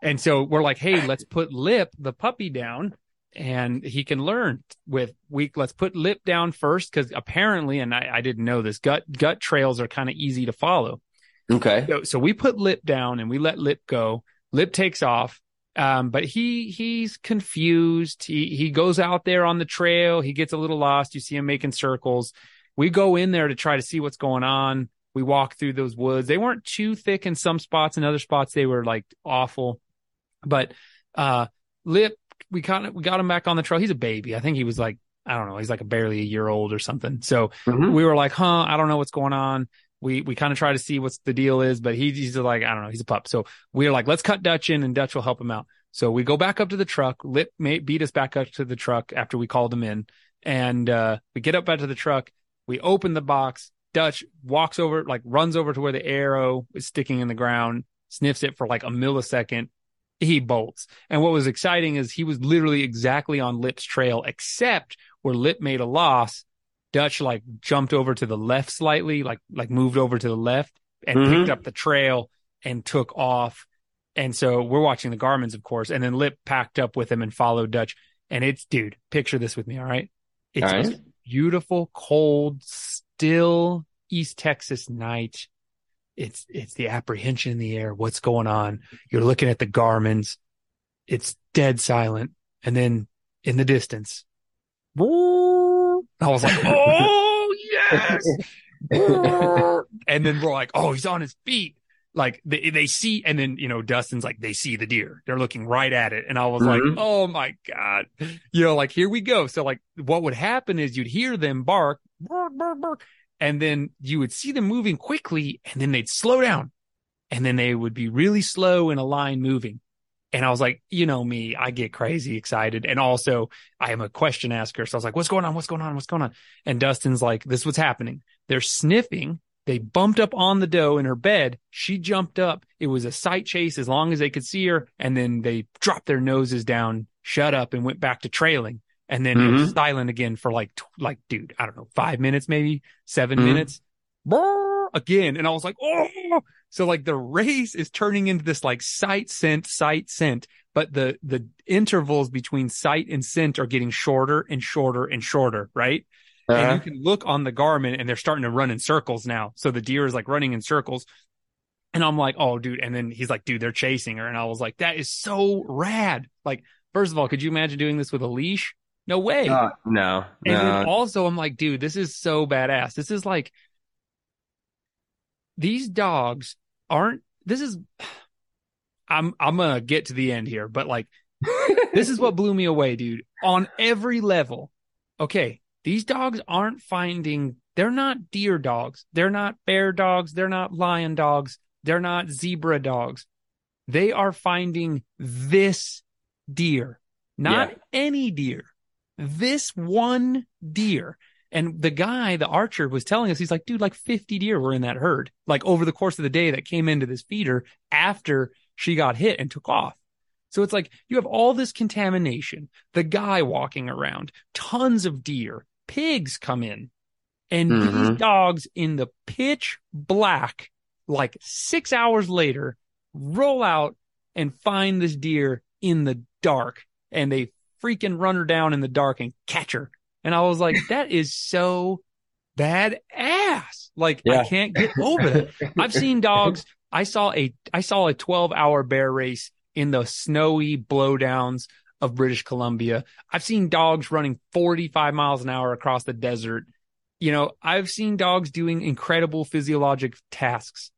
And so we're like, hey, let's put Lip, the puppy, down and he can learn with week. Let's put lip down first because apparently, and I, I didn't know this, gut gut trails are kind of easy to follow. Okay. So, so we put lip down and we let lip go. Lip takes off. Um, but he he's confused. He he goes out there on the trail. He gets a little lost. You see him making circles. We go in there to try to see what's going on. We walk through those woods. They weren't too thick in some spots. In other spots, they were like awful. But uh, Lip, we kind of we got him back on the trail. He's a baby. I think he was like I don't know. He's like a barely a year old or something. So Mhm. we were like, huh, I don't know what's going on. We we kind of try to see what's the deal is, but he, he's like, I don't know, he's a pup. So we are like, let's cut Dutch in, and Dutch will help him out. So we go back up to the truck. Lip beat us back up to the truck after we called him in, and uh, we get up back to the truck. We open the box. Dutch walks over, like runs over to where the arrow is sticking in the ground, sniffs it for like a millisecond. He bolts. And what was exciting is he was literally exactly on Lip's trail, except where Lip made a loss. Dutch like jumped over to the left slightly, like like moved over to the left and Mhm. picked up the trail and took off. And so we're watching the Garmins, of course, and then Lip packed up with him and followed Dutch. And it's dude, picture this with me, all right? It's All right. beautiful, cold, still East Texas night. It's it's the apprehension in the air. What's going on? You're looking at the Garmins. It's dead silent. And then in the distance, I was like, <laughs> oh, yes. <laughs> and then we're like, oh, he's on his feet. Like they, they see, and then, you know, Dustin's like, they see the deer. They're looking right at it. And I was like, Mhm. oh my God. You know, like, here we go. So like what would happen is you'd hear them bark, bark, bark, bark, and then you would see them moving quickly and then they'd slow down and then they would be really slow in a line moving. And I was like, you know me, I get crazy excited. And also I am a question asker. So I was like, what's going on? What's going on? What's going on? And Dustin's like, this is what's happening. They're sniffing. They bumped up on the doe in her bed. She jumped up. It was a sight chase as long as they could see her. And then they dropped their noses down, shut up and went back to trailing. And then it was Mhm. silent again for like, like, dude, I don't know, five minutes, maybe 7 Mhm. minutes. Again. And I was like, oh, so like the race is turning into this like sight scent, sight scent, but the, the intervals between sight and scent are getting shorter and shorter and shorter, right? And Uh-huh. you can look on the Garmin and they're starting to run in circles now. So the deer is like running in circles. And I'm like, oh, dude. And then he's like, dude, they're chasing her. And I was like, that is so rad. Like, first of all, could you imagine doing this with a leash? No way. Uh, no, and no. also, I'm like, dude, this is so badass. This is like, these dogs aren't, this is, I'm, I'm going to get to the end here, but like, this is what <laughs> blew me away, dude. On every level. Okay. These dogs aren't finding, they're not deer dogs. They're not bear dogs. They're not lion dogs. They're not zebra dogs. They are finding this deer, not Yeah. any deer, this one deer. And the guy, the archer was telling us, he's like, dude, like 50 deer were in that herd, like over the course of the day that came into this feeder after she got hit and took off. So it's like you have all this contamination, the guy walking around, tons of deer, pigs come in, and these Mhm. dogs in the pitch black, like six hours later, roll out and find this deer in the dark and they freaking run her down in the dark and catch her. And I was like, <laughs> that is so badass. Like I can't get over that. I've seen <laughs> dogs. I saw a I saw a 12 hour bear race in the snowy blowdowns of British Columbia. I've seen dogs running 45 miles an hour across the desert. You know, I've seen dogs doing incredible physiologic tasks.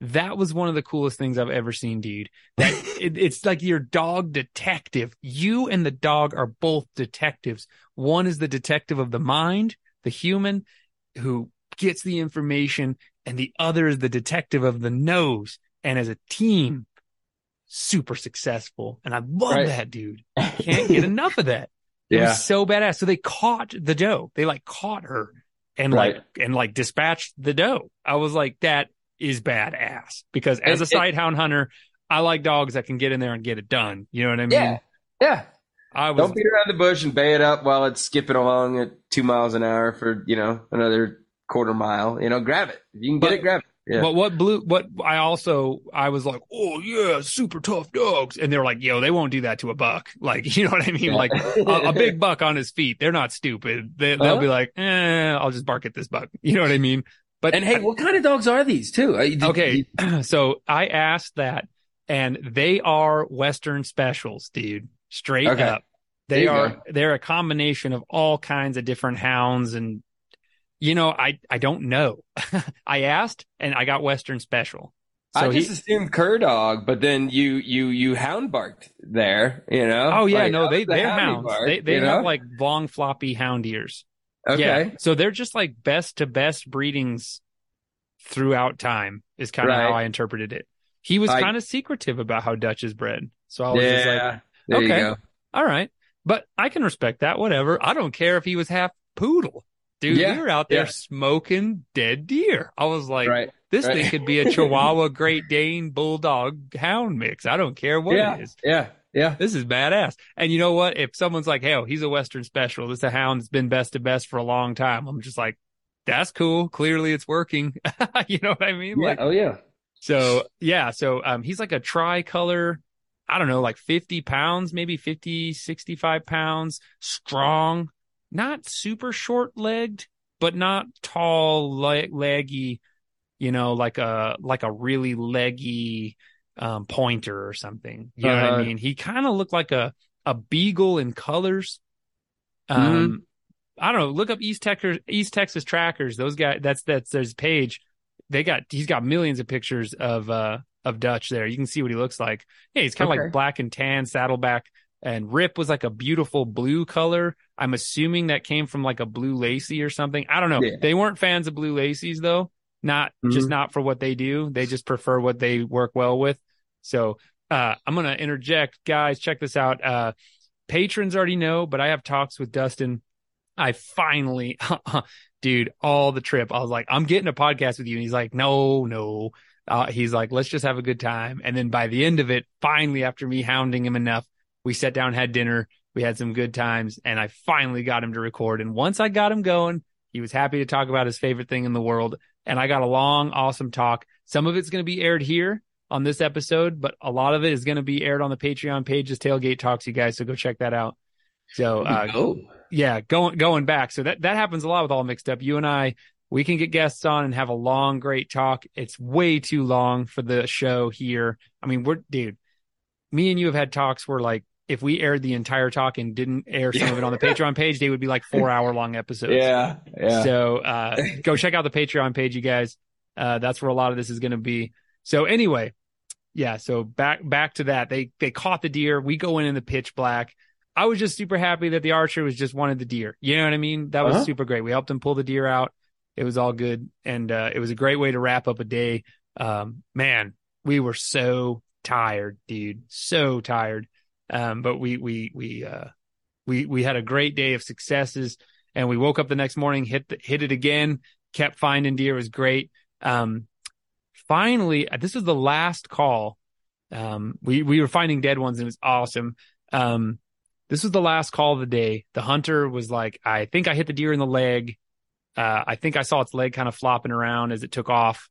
That was one of the coolest things I've ever seen, dude. That <laughs> it, it's like your dog detective. You and the dog are both detectives. One is the detective of the mind, the human who gets the information, and the other is the detective of the nose. And as a team, super successful. And I love Right. that, dude. I <laughs> can't get enough of that. It yeah. was so badass. So they caught the doe. They like caught her and Right. like and like dispatched the doe. I was like, that is badass. Because as a It- it- sighthound hunter, I like dogs that can get in there and get it done. You know what I mean? Yeah. Yeah. I was Don't beat around the bush and bay it up while it's skipping along at two miles an hour for, you know, another quarter mile. You know, grab it. If you can get But- it, grab it. Yeah. But what blew what I also I was like, oh yeah, super tough dogs, and they're like, yo, they won't do that to a buck. <laughs> Like, you know what I mean? Like a, a big buck on his feet, they're not stupid. They, they'll Uh-huh. be like, eh, I'll just bark at this buck. You know what I mean? But And hey, what kind of dogs are these too? Did- okay, <clears throat> did- so I asked that, and they are Western specials, dude. Straight Okay. up, they are. go. They're a combination of all kinds of different hounds, and you know, I I don't know. <laughs> I asked, and I got Western special. So I he, just assumed cur dog, but then you you you hound barked there. You know? oh yeah, Like, no, they the they're hounds. bark, they they have know? like long floppy hound ears. Okay. Yeah, so they're just like best to best breedings throughout time is kind of how I interpreted it. He was kind of secretive about how Dutch is bred, so I was just like. yeah. there you okay. All right. But I can respect that. Whatever. I don't care if he was half poodle. Dude, Yeah, were out there yeah. smoking dead deer. I was like, right. this right. thing could be a Chihuahua, Great Dane, Bulldog, Hound mix. I don't care what yeah. it is. Yeah. Yeah. This is badass. And you know what? If someone's like, hey, he's a Western special, this is a hound that's been best to best for a long time. I'm just like, that's cool. Clearly it's working. <laughs> you know what I mean? Yeah. Like, oh yeah. so yeah, so um he's like a tricolor, I don't know, like 50 pounds, maybe 50, 65 pounds, strong, not super short legged, but not tall, le- leggy, you know, like a like a really leggy um pointer or something. You know what Uh-huh. I mean? He kind of looked like a a beagle in colors. Um I don't know, look up East Texas East Texas trackers. Those guys that's that's there's page they got he's got millions of pictures of uh of Dutch there. You can see what he looks like. Yeah, he's kind of Okay. like black and tan saddleback. And Rip was like a beautiful blue color. I'm assuming that came from like a blue lacy or something. I don't know. Yeah. They weren't fans of blue lacies though. Not just Mhm. not for what they do. They just prefer what they work well with. So uh I'm gonna interject, guys. Check this out. Uh patrons already know, but I have talks with Dustin. I finally, <laughs> dude, all the trip, I was like, I'm getting a podcast with you. And he's like, no, no. Uh, he's like, let's just have a good time. And then by the end of it, finally, after me hounding him enough, we sat down, had dinner, we had some good times, and I finally got him to record. And once I got him going, he was happy to talk about his favorite thing in the world. And I got a long, awesome talk. Some of it's going to be aired here on this episode, but a lot of it is going to be aired on the Patreon page as Tailgate Talks, you guys. So go check that out. So, uh, oh. yeah, going going back. So that that happens a lot with all mixed up. You and I, we can get guests on and have a long, great talk. It's way too long for the show here. I mean, we're dude, me and you have had talks where like if we aired the entire talk and didn't air some of it on the <laughs> Patreon page, they would be like four hour long episodes. Yeah. Yeah. So uh, go check out the Patreon page, you guys. Uh, that's where a lot of this is going to be. So anyway, yeah. So back back to that. They they caught the deer. We go in in the pitch black. I was just super happy that the archer was just wanted the deer. You know what I mean? That was Uh-huh. super great. We helped him pull the deer out. It was all good, and uh, it was a great way to wrap up a day. Um, man, we were so tired, dude, so tired. Um, but we we we uh, we we had a great day of successes, and we woke up the next morning, hit the, hit it again, kept finding deer. It was great. Um, finally, uh, this was the last call. Um, we we were finding dead ones, and it was awesome. Um, this was the last call of the day. The hunter was like, I think I hit the deer in the leg. Uh, I think I saw its leg kind of flopping around as it took off,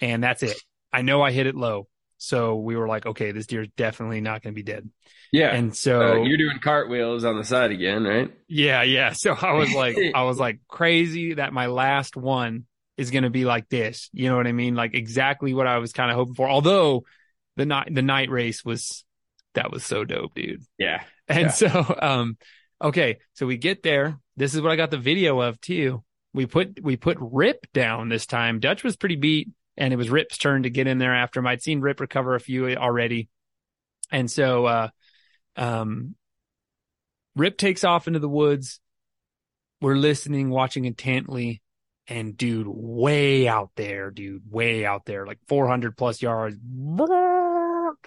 and that's it. I know I hit it low. So we were like, okay, this deer is definitely not going to be dead. yeah. And so Uh, you're doing cartwheels on the side again, right? yeah, yeah. So I was like, <laughs> I was like crazy that my last one is going to be like this. You know what I mean? Like exactly what I was kind of hoping for. Although the night, the night race was, that was so dope, dude. Yeah. And Yeah. so, um, okay. So we get there. This is what I got the video of too. We put, we put Rip down this time. Dutch was pretty beat and it was Rip's turn to get in there after him. I'd seen Rip recover a few already. And so, uh, um, Rip takes off into the woods. We're listening, watching intently. And dude, way out there, dude, way out there, like 400 plus yards.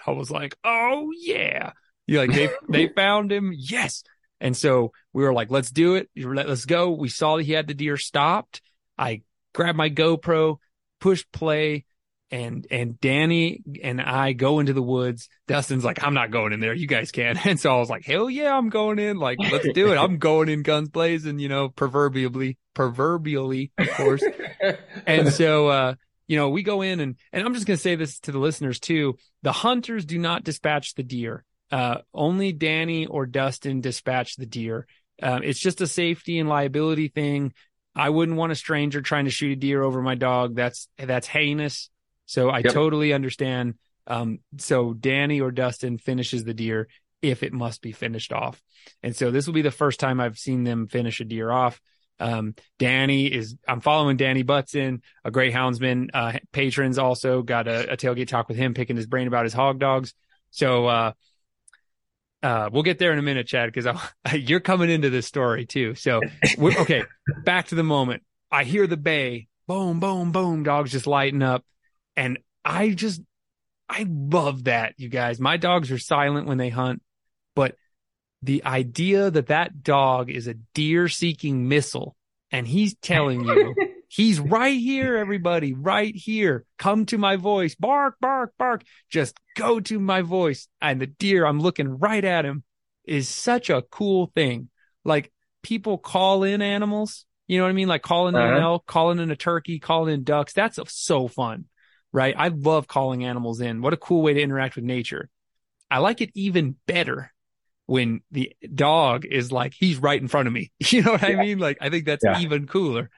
I was like, oh yeah. You like, they, they <laughs> found him. Yes. And so we were like, let's do it. Let- Let's go. We saw that he had the deer stopped. I grabbed my GoPro, pushed play, and and Danny and I go into the woods. Dustin's like, I'm not going in there. You guys can. <laughs> And so I was like, hell yeah, I'm going in. Like, let's do it. I'm <laughs> going in guns blazing, you know, proverbially, proverbially, of course. <laughs> And so uh you know, we go in and, and I'm just going to say this to the listeners too. The hunters do not dispatch the deer. Uh, only Danny or Dustin dispatch the deer. Um, it's just a safety and liability thing. I wouldn't want a stranger trying to shoot a deer over my dog. That's, that's heinous. So I yep. totally understand. Um, so Danny or Dustin finishes the deer if it must be finished off. And so this will be the first time I've seen them finish a deer off. Um, Danny is, I'm following Danny Butson, a great houndsman. Uh, patrons also got a, a, tailgate talk with him, picking his brain about his hog dogs. So, uh, uh, we'll get there in a minute, Chad, because <laughs> you're coming into this story too. So, okay, back to the moment. I hear the bay, boom, boom, boom, dogs just lighting up. And I just, I love that, you guys. My dogs are silent when they hunt, but the idea that that dog is a deer seeking missile and he's telling you <laughs> he's right here everybody right here. Come to my voice. Bark bark bark. Just go to my voice. And the deer i'm looking right at him is such a cool thing. Like people call in animals. You know what i mean? Like calling uh-huh. in an elk calling in a turkey calling in ducks. That's so fun right i love calling animals in what a cool way to interact with nature i like it even better when the dog is like, he's right in front of me. <laughs> You know what yeah. I mean? Like, I think that's yeah. even cooler.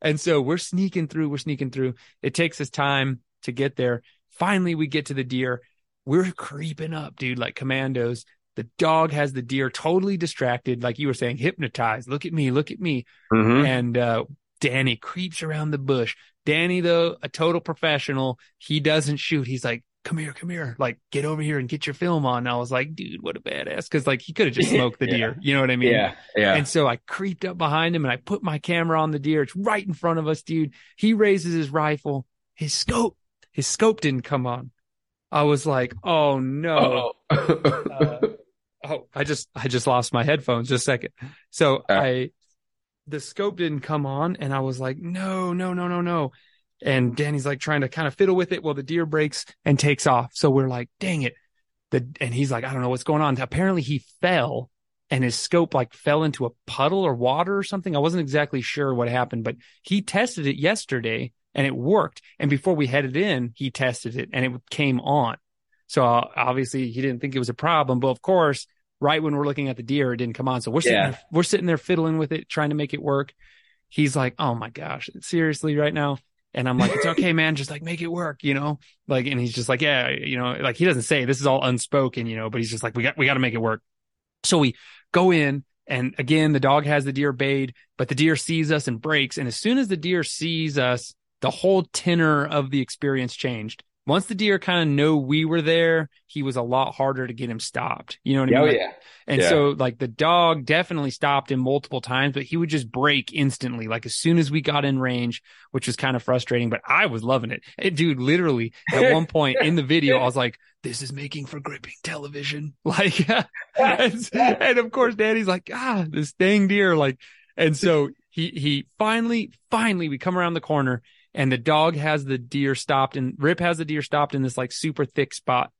And so we're sneaking through, we're sneaking through. It takes us time to get there. Finally, we get to the deer. We're creeping up, dude, like commandos. The dog has the deer totally distracted, like you were saying, hypnotized. Look at me, look at me. Mm-hmm. And uh, Danny creeps around the bush. Danny, though, a total professional, he doesn't shoot. He's like, come here, come here, like get over here and get your film on. And I was like, dude, what a badass. Cause like he could have just <laughs> smoked the yeah. deer. You know what I mean? Yeah. Yeah. And so I creeped up behind him and I put my camera on the deer. It's right in front of us, dude. He raises his rifle. His scope, his scope didn't come on. I was like, oh no. uh, oh, I just, I just lost my headphones just a second. So uh. I, the scope didn't come on and I was like, no, no, no, no, no. And Danny's like trying to kind of fiddle with it while the deer breaks and takes off. So we're like, dang it. The, and he's like, I don't know what's going on. Apparently he fell and his scope like fell into a puddle or water or something. I wasn't exactly sure what happened, but he tested it yesterday and it worked. And before we headed in, he tested it and it came on. So uh, obviously he didn't think it was a problem, but of course, right when we're looking at the deer, it didn't come on. So we're sitting, yeah. there, we're sitting there fiddling with it, trying to make it work. He's like, Oh my gosh, seriously right now? And I'm like, it's okay, man. Just like make it work, you know? Like, and he's just like, yeah, you know, like he doesn't say this is all unspoken, you know, but he's just like, we got, we got to make it work. So we go in and again, the dog has the deer bayed, but the deer sees us and breaks. And as soon as the deer sees us, the whole tenor of the experience changed once the deer kind of know we were there, he was a lot harder to get him stopped. You know what I mean? Oh, yeah. And yeah. so like the dog definitely stopped him multiple times, but he would just break instantly. Like as soon as we got in range, which was kind of frustrating, but I was loving it. it dude, literally at <laughs> one point in the video, I was like, this is making for gripping television. <laughs> Like, <laughs> and, and of course, Danny's like, ah, this dang deer. Like, and so he, he finally, finally, we come around the corner and the dog has the deer stopped and Rip has the deer stopped in this like super thick spot.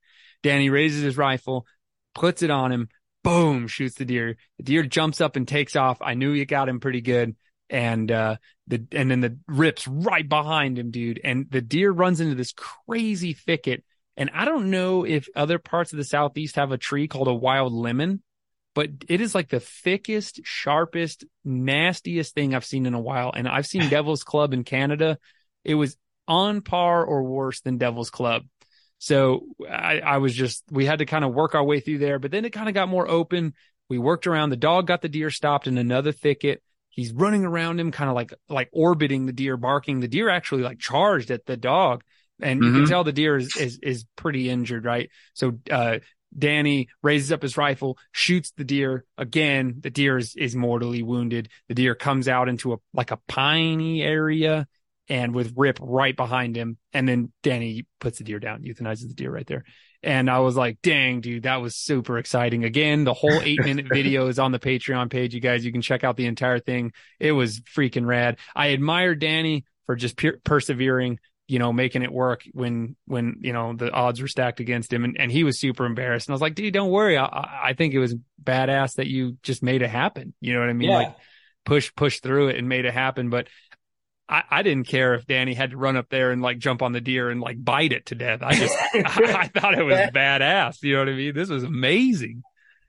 Danny raises his rifle, puts it on him, boom, shoots the deer. The deer jumps up and takes off. I knew he got him pretty good. And, uh, the, and then the Rip's right behind him, dude. And the deer runs into this crazy thicket. And I don't know if other parts of the Southeast have a tree called a wild lemon, but it is like the thickest, sharpest, nastiest thing I've seen in a while. And I've seen <laughs> Devil's Club in Canada it was on par or worse than Devil's Club. So I, I was just, we had to kind of work our way through there, but then it kind of got more open. We worked around. The dog got the deer stopped in another thicket. He's running around him, kind of like, like orbiting the deer, barking. The deer actually like charged at the dog. And mm-hmm. you can mm-hmm. tell the deer is, is, is pretty injured, right? So, uh, Danny raises up his rifle, shoots the deer again. The deer is, is mortally wounded. The deer comes out into a, like a piney area and with Rip right behind him. And then Danny puts the deer down, euthanizes the deer right there. And I was like, dang, dude, that was super exciting. Again, the whole eight minute <laughs> video is on the Patreon page. You guys, you can check out the entire thing. It was freaking rad. I admire Danny for just per- persevering, you know, making it work when, when, you know, the odds were stacked against him. And, and he was super embarrassed. And I was like, dude, don't worry. I, I think it was badass that you just made it happen. You know what I mean? Yeah. Like push, push through it and made it happen. But I, I didn't care if Danny had to run up there and like jump on the deer and like bite it to death. I just I, <laughs> I thought it was badass. You know what I mean? This was amazing.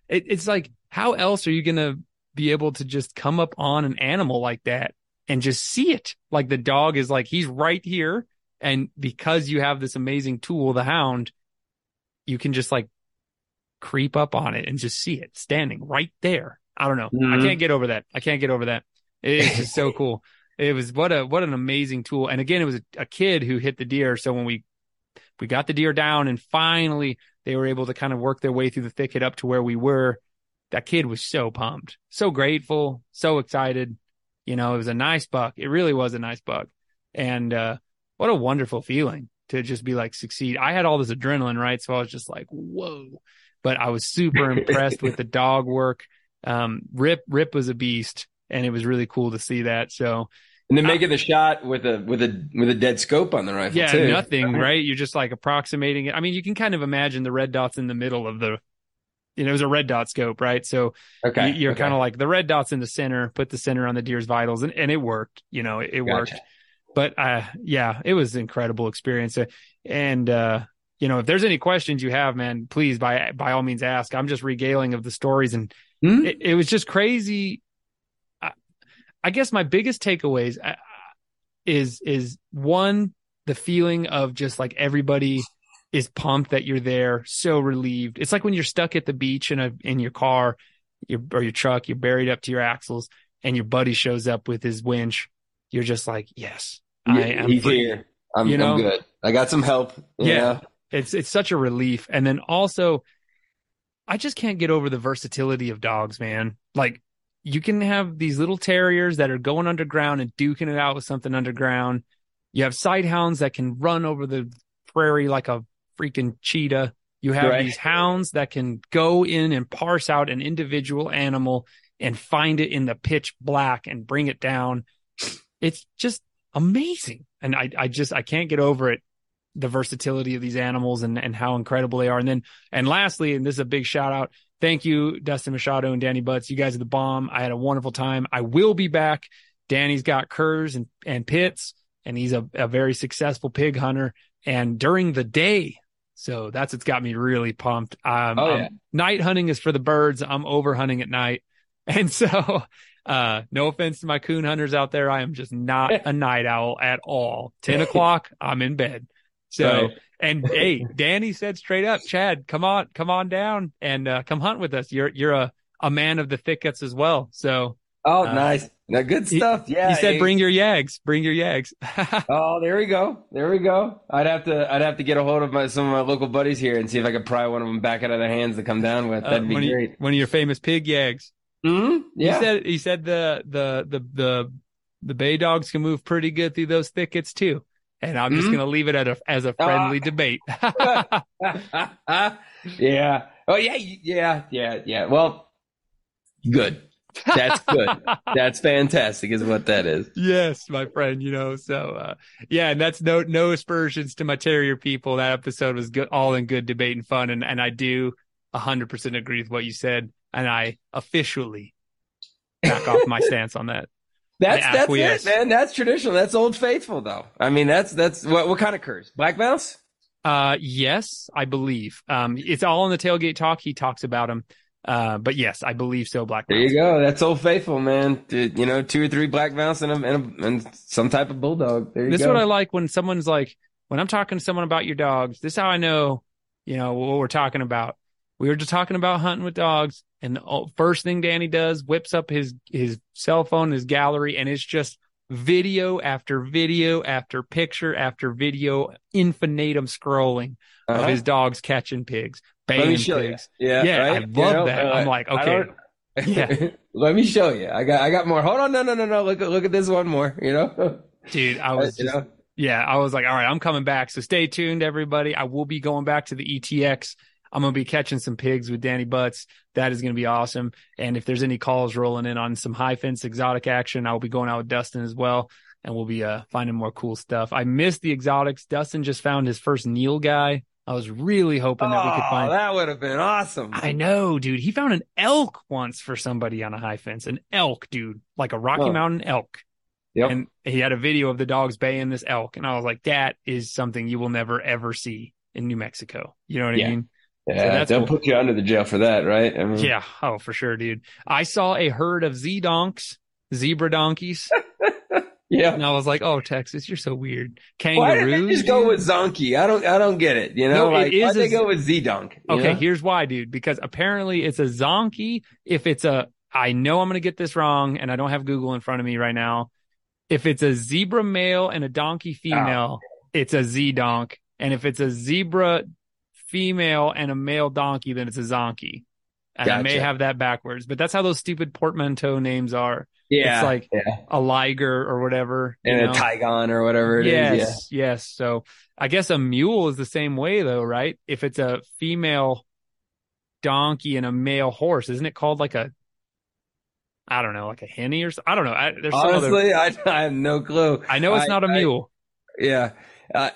It, it's like how else are you gonna be able to just come up on an animal like that and just see it? Like the dog is like he's right here, and because you have this amazing tool, the hound, you can just like creep up on it and just see it standing right there. I don't know. Mhm. I can't get over that. I can't get over that. It's just so <laughs> cool. It was what a what an amazing tool. And again, it was a, a kid who hit the deer. So when we we got the deer down and finally they were able to kind of work their way through the thicket up to where we were, that kid was so pumped, so grateful, so excited. You know, it was a nice buck. It really was a nice buck. And uh what a wonderful feeling to just be like succeed. I had all this adrenaline, right? So I was just like, whoa. But I was super <laughs> impressed with the dog work. Um, Rip, Rip was a beast and it was really cool to see that. So And then making the shot with a with a with a dead scope on the rifle yeah, too. nothing, right? You're just like approximating it. I mean, you can kind of imagine the red dots in the middle of the, you know, it was a red dot scope, right? So Okay, you- you're okay. kind of like the red dots in the center, put the center on the deer's vitals, and, and it worked. You know, it, it worked. But uh, yeah, it was an incredible experience. Uh, And uh, you know, if there's any questions you have, man, please by by all means ask. I'm just regaling of the stories, and Hmm? it, it was just crazy. I, guess my biggest takeaways uh, is is one the feeling of just like everybody is pumped that you're there, so relieved. It's like when you're stuck at the beach in a in your car, your or your truck, you're buried up to your axles, and your buddy shows up with his winch. You're just like, yes, I am he's free. here. I'm, You know? I'm good. I got some help. Yeah. know? It's it's such a relief. And then also I just can't get over the versatility of dogs, man. Like you can have these little terriers that are going underground and duking it out with something underground. You have sighthounds that can run over the prairie like a freaking cheetah. You have Right. these hounds that can go in and parse out an individual animal and find it in the pitch black and bring it down. It's just amazing. And I, I just, I can't get over it. The versatility of these animals and, and how incredible they are. And then, and lastly, and this is a big shout out. Thank you, Dustin Machado and Danny Butts. You guys are the bomb. I had a wonderful time. I will be back. Danny's got curs and, and pits and he's a, a very successful pig hunter and during the day. So that's what's got me really pumped. Um, Oh, um, yeah. night hunting is for the birds. I'm over hunting at night. <laughs> And so, uh, no offense to my coon hunters out there. I am just not <laughs> a night owl at all. 10 o'clock, I'm in bed. So, Right. and hey, Danny said straight up, Chad, come on, come on down and, uh, come hunt with us. You're, you're a, a man of the thickets as well. So Oh, Uh, nice. Now, good he- stuff. Yeah. he said, hey. bring your yags, bring your yags. <laughs> Oh, there we go. There we go. I'd have to. I'd have to get a hold of my, some of my local buddies here and see if I could pry one of them back out of their hands to come down with. Uh, That'd be one, of, great. one of your famous pig yags. hmm Yeah. He said, he said the, the, the, the, the bay dogs can move pretty good through those thickets too. And I'm just Mhm. going to leave it at a, as a friendly debate. <laughs> <laughs> yeah. Oh yeah. Yeah. Yeah. Yeah. Well, good. That's good. <laughs> That's fantastic, is what that is. yes, my friend, you know, so, uh, yeah, and that's no, no aspersions to my terrier people. That episode was good, all in good debate and fun. And, and I do hundred percent agree with what you said. And I officially back off my stance on that. That's that's it, man. That's traditional. That's old faithful, though. I mean, that's that's what what kind of curs? Black Mouth? Uh, yes, I believe. Um, it's all in the tailgate talk. He talks about him. Uh, but yes, I believe so. Black. There you go. That's old faithful, man. You know, two or three black mouth and a, and, a, and some type of bulldog. There you This is what I like when someone's like, when I'm talking to someone about your dogs, this is how I know, you know, what we're talking about. We were just talking about hunting with dogs, and the first thing Danny does, whips up his his cell phone, his gallery, and it's just video after video after picture after video, infinitum scrolling Uh-huh. of his dogs catching pigs, baying show you. pigs. Yeah, Yeah, I right? love that. uh, I'm like, okay. Yeah. <laughs> Let me show you. I got I got more. Hold on. No, no, no, no. Look look at this one more. You know. <laughs> Dude, I was you just, know. yeah, I was like, all right, I'm coming back. So stay tuned, everybody. I will be going back to the ETX. I'm going to be catching some pigs with Danny Butts. That is going to be awesome. And if there's any calls rolling in on some high fence exotic action, I'll be going out with Dustin as well. And we'll be uh, finding more cool stuff. I missed the exotics. Dustin just found his first nilgai. I was really hoping that we could Oh, find. that would have been awesome. I know, dude. He found an elk once for somebody on a high fence. An elk, dude, like a Rocky Huh. Mountain elk. Yep. And he had a video of the dogs baying this elk. And I was like, that is something you will never, ever see in New Mexico. You know what Yeah. I mean? Yeah, that's they'll cool. put you under the jail for that, right? I mean, Yeah. Oh, for sure, dude. I saw a herd of zedonks, zebra donkeys. <laughs> yeah. and I was like, oh, Texas, you're so weird. Why did Kangaroos. they just go with zonkey? I don't, I don't get it. You know, No, like why they go with zedonk? Okay, here's why, dude. Because apparently it's a zonkey. If it's a, I know I'm going to get this wrong, and I don't have Google in front of me right now. If it's a zebra male and a donkey ah. female, it's a zedonk. And if it's a zebra female and a male donkey, then it's a zonkey. And I may have that backwards, but that's how those stupid portmanteau names are. yeah, it's like yeah, a liger or whatever. you and know? a tigon or whatever it is. yes, yes. So I guess a mule is the same way though, right? If it's a female donkey and a male horse, isn't it called like a I don't know, like a hinny or something? I don't know. I, there's Yeah. some other. Honestly, I, I have no clue. I know it's I- not a I- mule. Yeah, uh,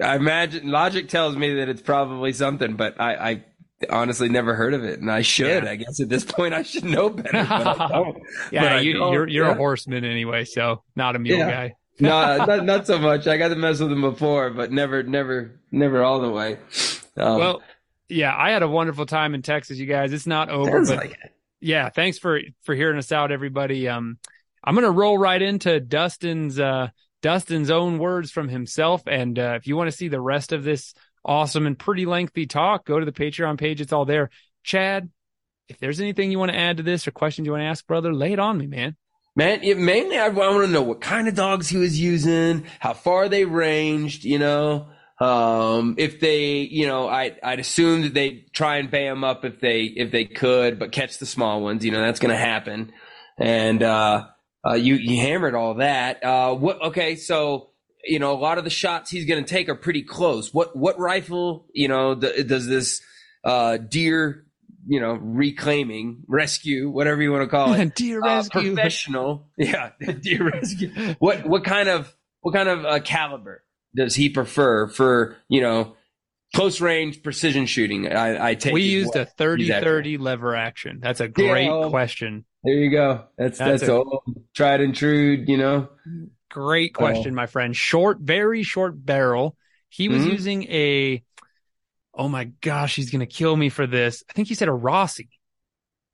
I- imagine logic tells me that it's probably something, but I, I honestly never heard of it, and I should. Yeah. I guess at this point I should know better. But I <laughs> but yeah, you, don't, you're you're yeah. a horseman anyway, so not a mule Yeah. guy. <laughs> no, <laughs> not, not so much. I got to mess with them before, but never, never, never all the way. Um, Well, yeah, I had a wonderful time in Texas, you guys. It's not over, but like yeah, thanks for for hearing us out, everybody. Um, I'm gonna roll right into Dustin's uh Dustin's own words from himself, and uh, if you want to see the rest of this awesome and pretty lengthy talk, go to the Patreon page. It's all there. Chad, if there's anything you want to add to this or questions you want to ask, brother, lay it on me, man. Man, it, mainly I want to know what kind of dogs he was using, how far they ranged, you know. Um, if they, you know, I, I'd assume that they try and bay them up if they, if they could, but catch the small ones, you know, that's going to happen. And, uh, uh, you, you hammered all that. Uh, what, okay. So, you know, a lot of the shots he's going to take are pretty close. What, what rifle, you know, th- does this, uh, deer, you know, reclaiming, rescue, whatever you want to call it <laughs> Deer uh, rescue. professional. <laughs> Yeah, <laughs> deer rescue. What what kind of what kind of uh, caliber does he prefer for you know close range precision shooting? I, I take we used what a 30-30 lever action. That's a great Yeah. question. There you go. That's That's that's, old tried and true. You know. Great Oh. question, my friend. Short, very short barrel. He was Mhm. using a, oh my gosh, he's going to kill me for this. I think he said a Rossi,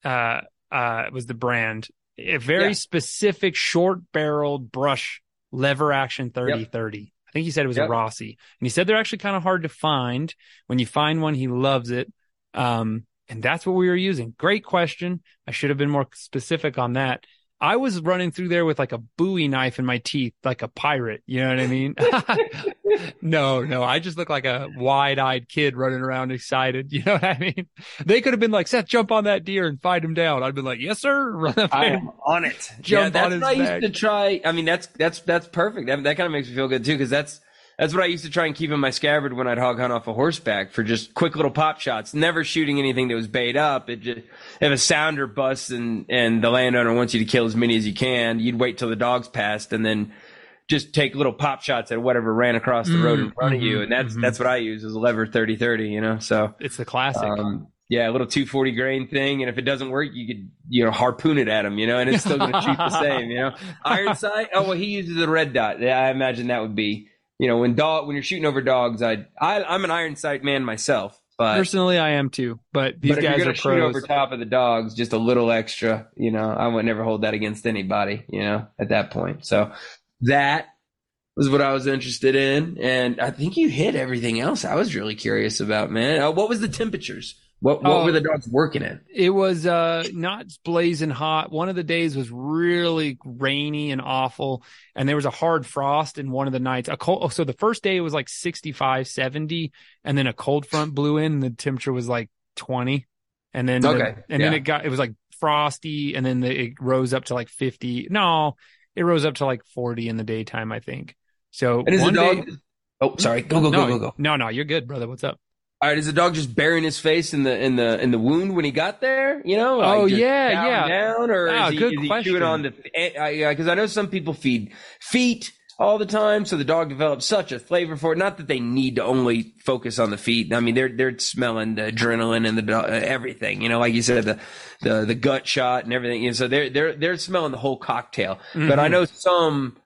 uh, uh, was the brand. A very Yeah. specific short barreled brush lever action 30 30. I think he said it was a Rossi. And he said they're actually kind of hard to find. When you find one, he loves it. Um, and that's what we were using. Great question. I should have been more specific on that. I was running through there with like a Bowie knife in my teeth, like a pirate. You know what I mean? <laughs> no, no, I just look like a wide eyed kid running around excited. <laughs> You know what I mean? They could have been like, Seth, jump on that deer and fight him down. I'd been like, yes, sir. <laughs> Run up there. I'm on it. Jump yeah, on that's his what I back. used to try. I mean, that's that's that's perfect. That, that kind of makes me feel good too, because that's that's what I used to try and keep in my scabbard when I'd hog hunt off a horseback for just quick little pop shots. Never shooting anything that was bait up. It just if a sounder busts and and the landowner wants you to kill as many as you can, you'd wait till the dogs passed and then just take little pop shots at whatever ran across the road in front of you. mhm, And that's mhm. that's what I use is a lever 30-30, you know. So It's the classic. um, yeah, a little 240 grain thing, and if it doesn't work, you could you know harpoon it at him, you know, and it's still going to shoot the same, you know. <laughs> Iron sight. Oh well, he uses a red dot. Yeah, I imagine that would be, you know, when dog when you're shooting over dogs. I, I I'm an iron sight man myself, but Personally, I am too, but these but guys are shoot over top of the dogs, just a little extra, you know, I would never hold that against anybody, you know, at that point. So that was what I was interested in, and I think you hit everything else. I was really curious about, man. Uh, what was the temperatures? What what Oh. were the dogs working in? It was uh not blazing hot. One of the days was really rainy and awful, and there was a hard frost in one of the nights. A cold, oh, so the first day it was like 65, 70, and then a cold front blew in. And the temperature was like 20, and then the- Okay, and then it got it was like frosty, and then the, it rose up to like 50. No, it rose up to like 40 in the daytime, I think. So And is the dog? day, oh, sorry. Go go no, go go go. no, no, you're good, brother. What's up? All right, is the dog just burying his face in the in the in the wound when he got there? You know? like Oh, yeah, yeah. Down or Ah, is he, good is he question. chewing on the? eh, uh, Yeah, because I know some people feed feet. all the time, so the dog develops such a flavor for it. Not that they need to only focus on the feet. I mean, they're they're smelling the adrenaline and the do- uh, everything. You know, like you said, the the the gut shot and everything. So they're they're they're smelling the whole cocktail. But I know some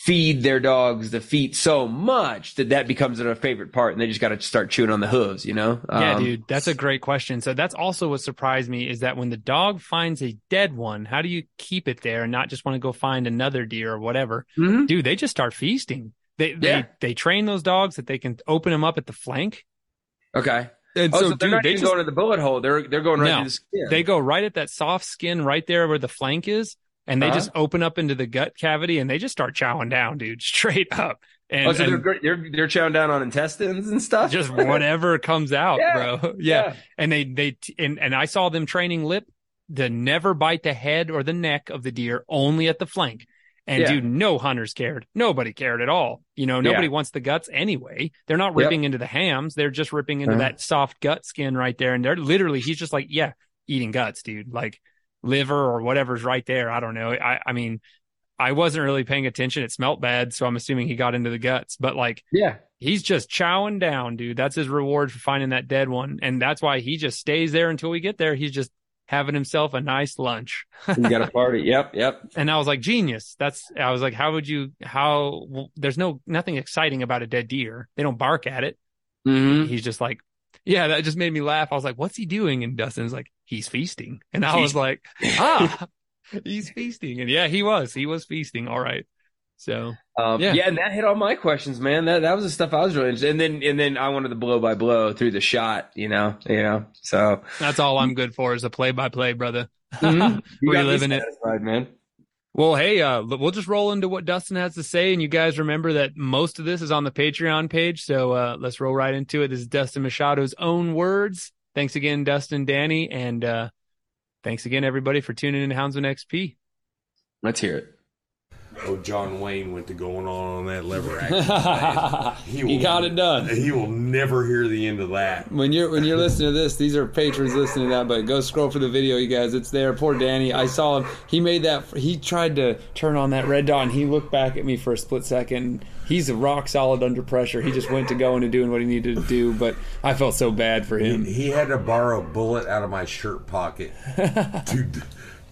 feed their dogs the feet so much that that becomes their favorite part, and they just got to start chewing on the hooves. You know? Yeah, Um, dude, that's a great question. So that's also what surprised me is that when the dog finds a dead one, how do you keep it there and not just want to go find another deer or whatever? mhm. Dude, they just start feasting. They Yeah. they they train those dogs that they can open them up at the flank. Okay. And Oh, so, so, they're dude, not they even just going to the bullet hole. They're they're going right No. to the skin. they go right at that soft skin right there where the flank is, and they Uh-huh. just open up into the gut cavity and they just start chowing down, dude, <laughs> straight up. And, oh, so they're, they're they're chowing down on intestines and stuff. just whatever <laughs> comes out, Yeah. bro. <laughs> Yeah. And they they and and I saw them training Rip to never bite the head or the neck of the deer, only at the flank. And Yeah. dude, no hunters cared. Nobody cared at all. You know, nobody Yeah. wants the guts anyway. They're not Yep. ripping into the hams. They're just ripping into Uh-huh. that soft gut skin right there. And they're literally, he's just like, yeah, eating guts, dude. Like liver or whatever's right there. I don't know. I, I mean, I wasn't really paying attention. It smelt bad. So I'm assuming he got into the guts, but like, Yeah. he's just chowing down, dude. That's his reward for finding that dead one. And that's why he just stays there until we get there. He's just having himself a nice lunch. You got a party. Yep. Yep. <laughs> And I was like, genius. That's, I was like, how would you, how, well, there's no, nothing exciting about a dead deer. They don't bark at it. hmm He's just like, yeah, that just made me laugh. I was like, what's he doing? And Dustin's like, he's feasting. And I was like, <laughs> ah, he's feasting. And yeah, he was, he was feasting. All right. So Um, Yeah. yeah. and that hit all my questions, man. That that was the stuff I was really interested. And then and then I wanted the blow by blow through the shot. You know. You know. So that's all I'm good for is a play by play, brother. <laughs> Mhm. you got me Reliving it. man. Well, hey, uh, we'll just roll into what Dustin has to say, and you guys remember that most of this is on the Patreon page. So uh, let's roll right into it. This is Dustin Machado's own words. Thanks again, Dustin, Danny, and uh, thanks again, everybody, for tuning in to Houndsman XP. Let's hear it. Oh, John Wayne went to going on on that lever <laughs> action. he will- got it done. <laughs> He will never hear the end of that. When you're when you're listening to this, these are patrons listening to that. But go scroll for the video, you guys. It's there. Poor Danny. I saw him. He made that. He tried to turn on that red dot, and he looked back at me for a split second. He's a rock solid under pressure. He just went to going and doing what he needed to do. But I felt so bad for He, him. he had to borrow a bullet out of my shirt pocket to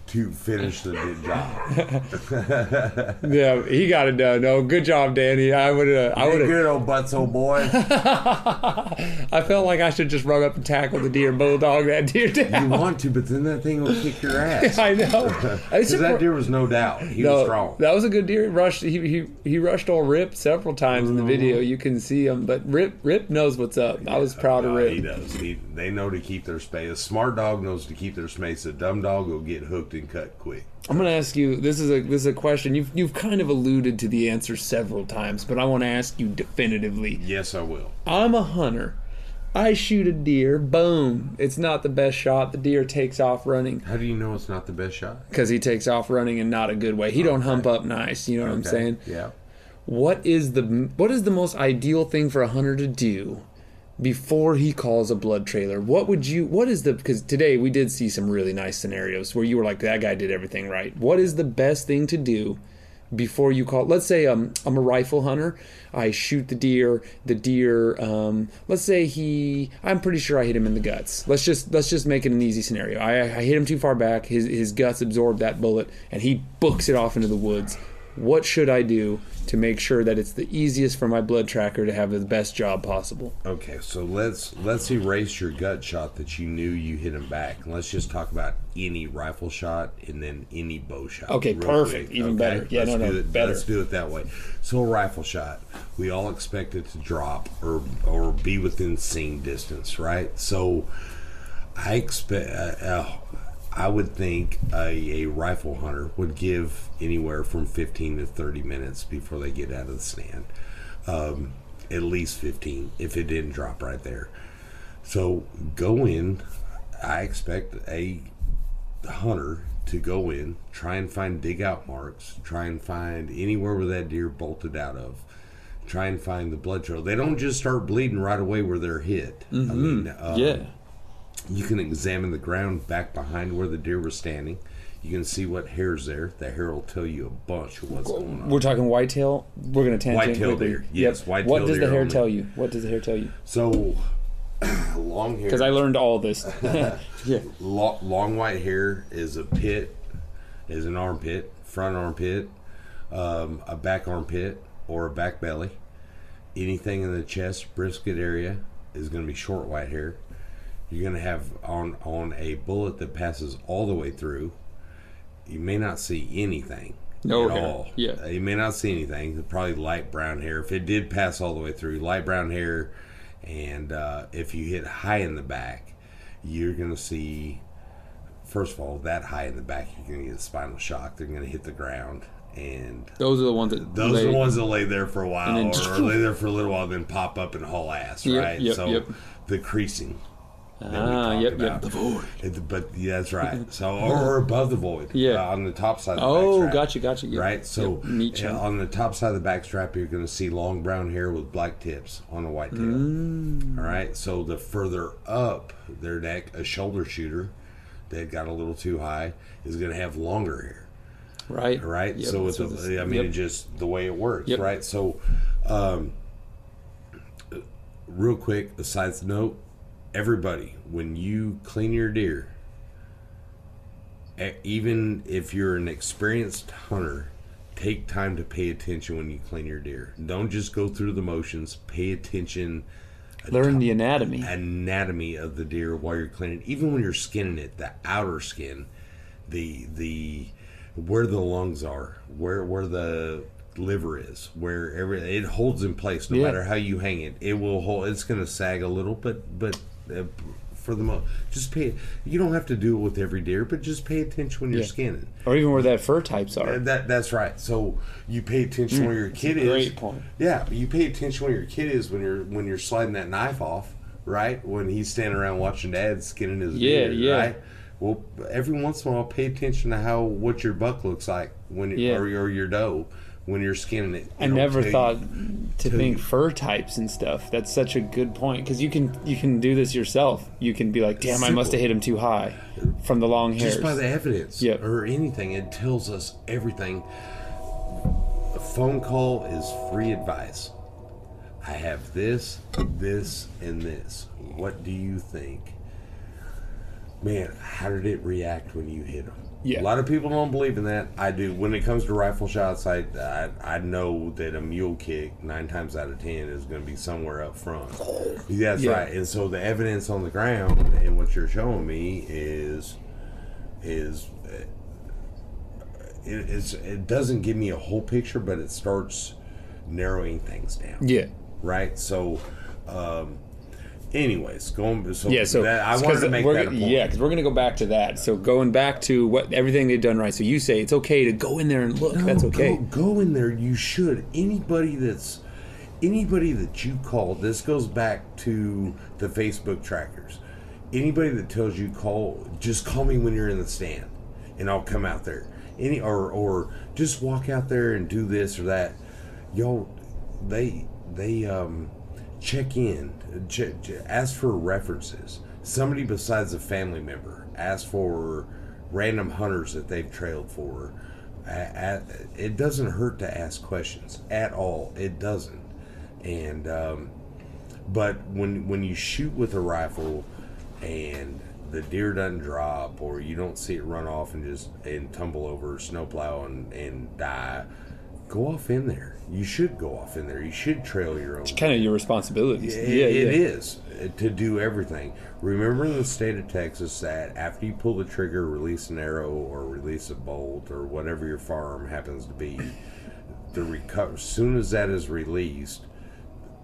to finish the job. <laughs> Yeah, he got it done. No, good job, Danny. I would have. I would have. good old butts, old boy. <laughs> I felt like I should just run up and tackle the deer, bulldog that deer You want to, but then that thing will kick your <laughs> ass. I know. Because that deer was no doubt. He was strong. That was a good deer. Rushed. He he he rushed on Rip several times in the Mm-hmm. video. You can see him, but Rip Rip knows what's up. I was proud of Uh, he Rip. does. He, they know to keep their space. A smart dog knows to keep their space. A dumb dog will get hooked and cut quick. I'm gonna ask you. This is a this is a question. You've you've kind of alluded to the answer several times, but I want to ask you definitively. Yes, I will. I'm a hunter. I shoot a deer. Boom! It's not the best shot. The deer takes off running How do you know it's not the best shot? because he takes off running in not a good way. He don't hump up nice. You know what I'm saying? Yeah. What is the what is the most ideal thing for a hunter to do before he calls a blood trailer? What would you what is the because today we did see some really nice scenarios where you were like that guy did everything right. What is the best thing to do before you call let's say um, I'm a rifle hunter. I shoot the deer, the deer um, let's say he I'm pretty sure I hit him in the guts. Let's just let's just make it an easy scenario. I, I hit him too far back, his his guts absorb that bullet and he books it off into the woods what should I do to make sure that it's the easiest for my blood tracker to have the best job possible? Okay, so let's let's erase your gut shot that you knew you hit him back. Let's just talk about any rifle shot and then any bow shot. Okay, perfect. Even better. Yeah, let's no, no, do it, better. Let's do it that way. So a rifle shot, we all expect it to drop or or be within seeing distance, right? So I expect. Uh, uh, I would think a, a rifle hunter would give anywhere from 15 to 30 minutes before they get out of the stand. Um, at least 15 if it didn't drop right there. So go in. I expect a hunter to go in, try and find dig out marks, try and find anywhere where that deer bolted out of. Try and find the blood trail. They don't just start bleeding right away where they're hit. I mean, um, you can examine the ground back behind where the deer was standing. You can see what hair's there. The hair will tell you a bunch of what's going on. We're talking whitetail. We're gonna tangent Whitetail quickly. deer. Yes, Yep. whitetail What does the deer hair only. tell you? What does the hair tell you? So <coughs> long hair. Because I learned all this. <laughs> yeah. Lo- long white hair is a pit, is an armpit, front armpit, um, a back armpit, or a back belly. Anything in the chest, brisket area is going to be short white hair. You're going to have on on a bullet that passes all the way through. You may not see anything No at hair. all. Yeah. Uh, you may not see anything. Probably light brown hair. If it did pass all the way through, light brown hair, and uh, if you hit high in the back, you're going to see first of all, that high in the back, you're going to get a spinal shock. They're going to hit the ground, and Those are the ones that those are lay- the ones that lay there for a while, then- or, or <laughs> lay there for a little while, then pop up and haul ass, Yep, right? yep, so yep. the creasing. That we Ah, talked yep, about. yep. The void. It- but yeah, that's right. So or, or above the void, Yeah. uh, on the top side. Of the Oh, backstrap, gotcha, gotcha. Yep. Right, so Yep, uh, on the top side of the backstrap, you're going to see long brown hair with black tips on a white tail. Mm. All right, so the further up their neck, a shoulder shooter that got a little too high is going to have longer hair Right. right? Yep, so it's, that's a, this- I mean, yep. it just the way it works, Yep. right? So, um, real quick, a side note: everybody, when you clean your deer, even if you're an experienced hunter, take time to pay attention when you clean your deer. Don't just go through the motions. Pay attention learn the anatomy. anatomy of the deer while you're cleaning. Even when you're skinning it, the outer skin, the the where the lungs are, where where the liver is, where every it holds in place. No Yeah. matter how you hang it, it will hold. It's going to sag a little, but but. Uh, for the most, just pay. You don't have to do it with every deer, but just pay attention when you're Yeah. skinning. Or even where that fur types are. Uh, That that's right. So you pay attention where your kid is. great point. Yeah, you pay attention where your kid is when you're when you're sliding that knife off, right? When he's standing around watching dad skinning his Yeah, deer, yeah. right? Well, every once in a while, pay attention to how what your buck looks like when Yeah. or, or your doe when you're skinning it. I never tell you- thought to think you. fur types and stuff. That's such a good point because you can you can do this yourself. You can be like, damn, I must have hit him too high from the long hairs. just by the evidence Yep. or anything. It tells us everything. A phone call is free advice. I have this, this, and this. What do you think? Man, how did it react when you hit him? Yeah. A lot of people don't believe in that. I do. When it comes to rifle shots, I, I, I know that a mule kick, nine times out of ten, is going to be somewhere up front. <laughs> That's Yeah. right. And so the evidence on the ground and what you're showing me is is it, it's, it doesn't give me a whole picture, but it starts narrowing things down. yeah, Right. So, um, anyways, going so yeah. So that, I wanted to make that. Yeah, because we're gonna go back to that. So going back to what everything they've done right. So you say it's okay to go in there and look. That's okay. Go, go in there. You should. Anybody that's anybody that you call. This goes back to the Facebook trackers. Anybody that tells you call, just call me when you're in the stand, and I'll come out there. Any or or just walk out there and do this or that. Y'all, they they um check in, ask for references. Somebody besides a family member, ask for random hunters that they've trailed for. It doesn't hurt to ask questions at all. It doesn't. And um, but when when you shoot with a rifle and the deer doesn't drop or you don't see it run off and just and tumble over snowplow and, and die go off in there you should go off in there you should trail your own It's Kind of your responsibilities. it, yeah, it yeah. is uh, to do everything. Remember in the state of Texas that after you pull the trigger, release an arrow or release a bolt or whatever your firearm happens to be, the reco- as soon as that is released,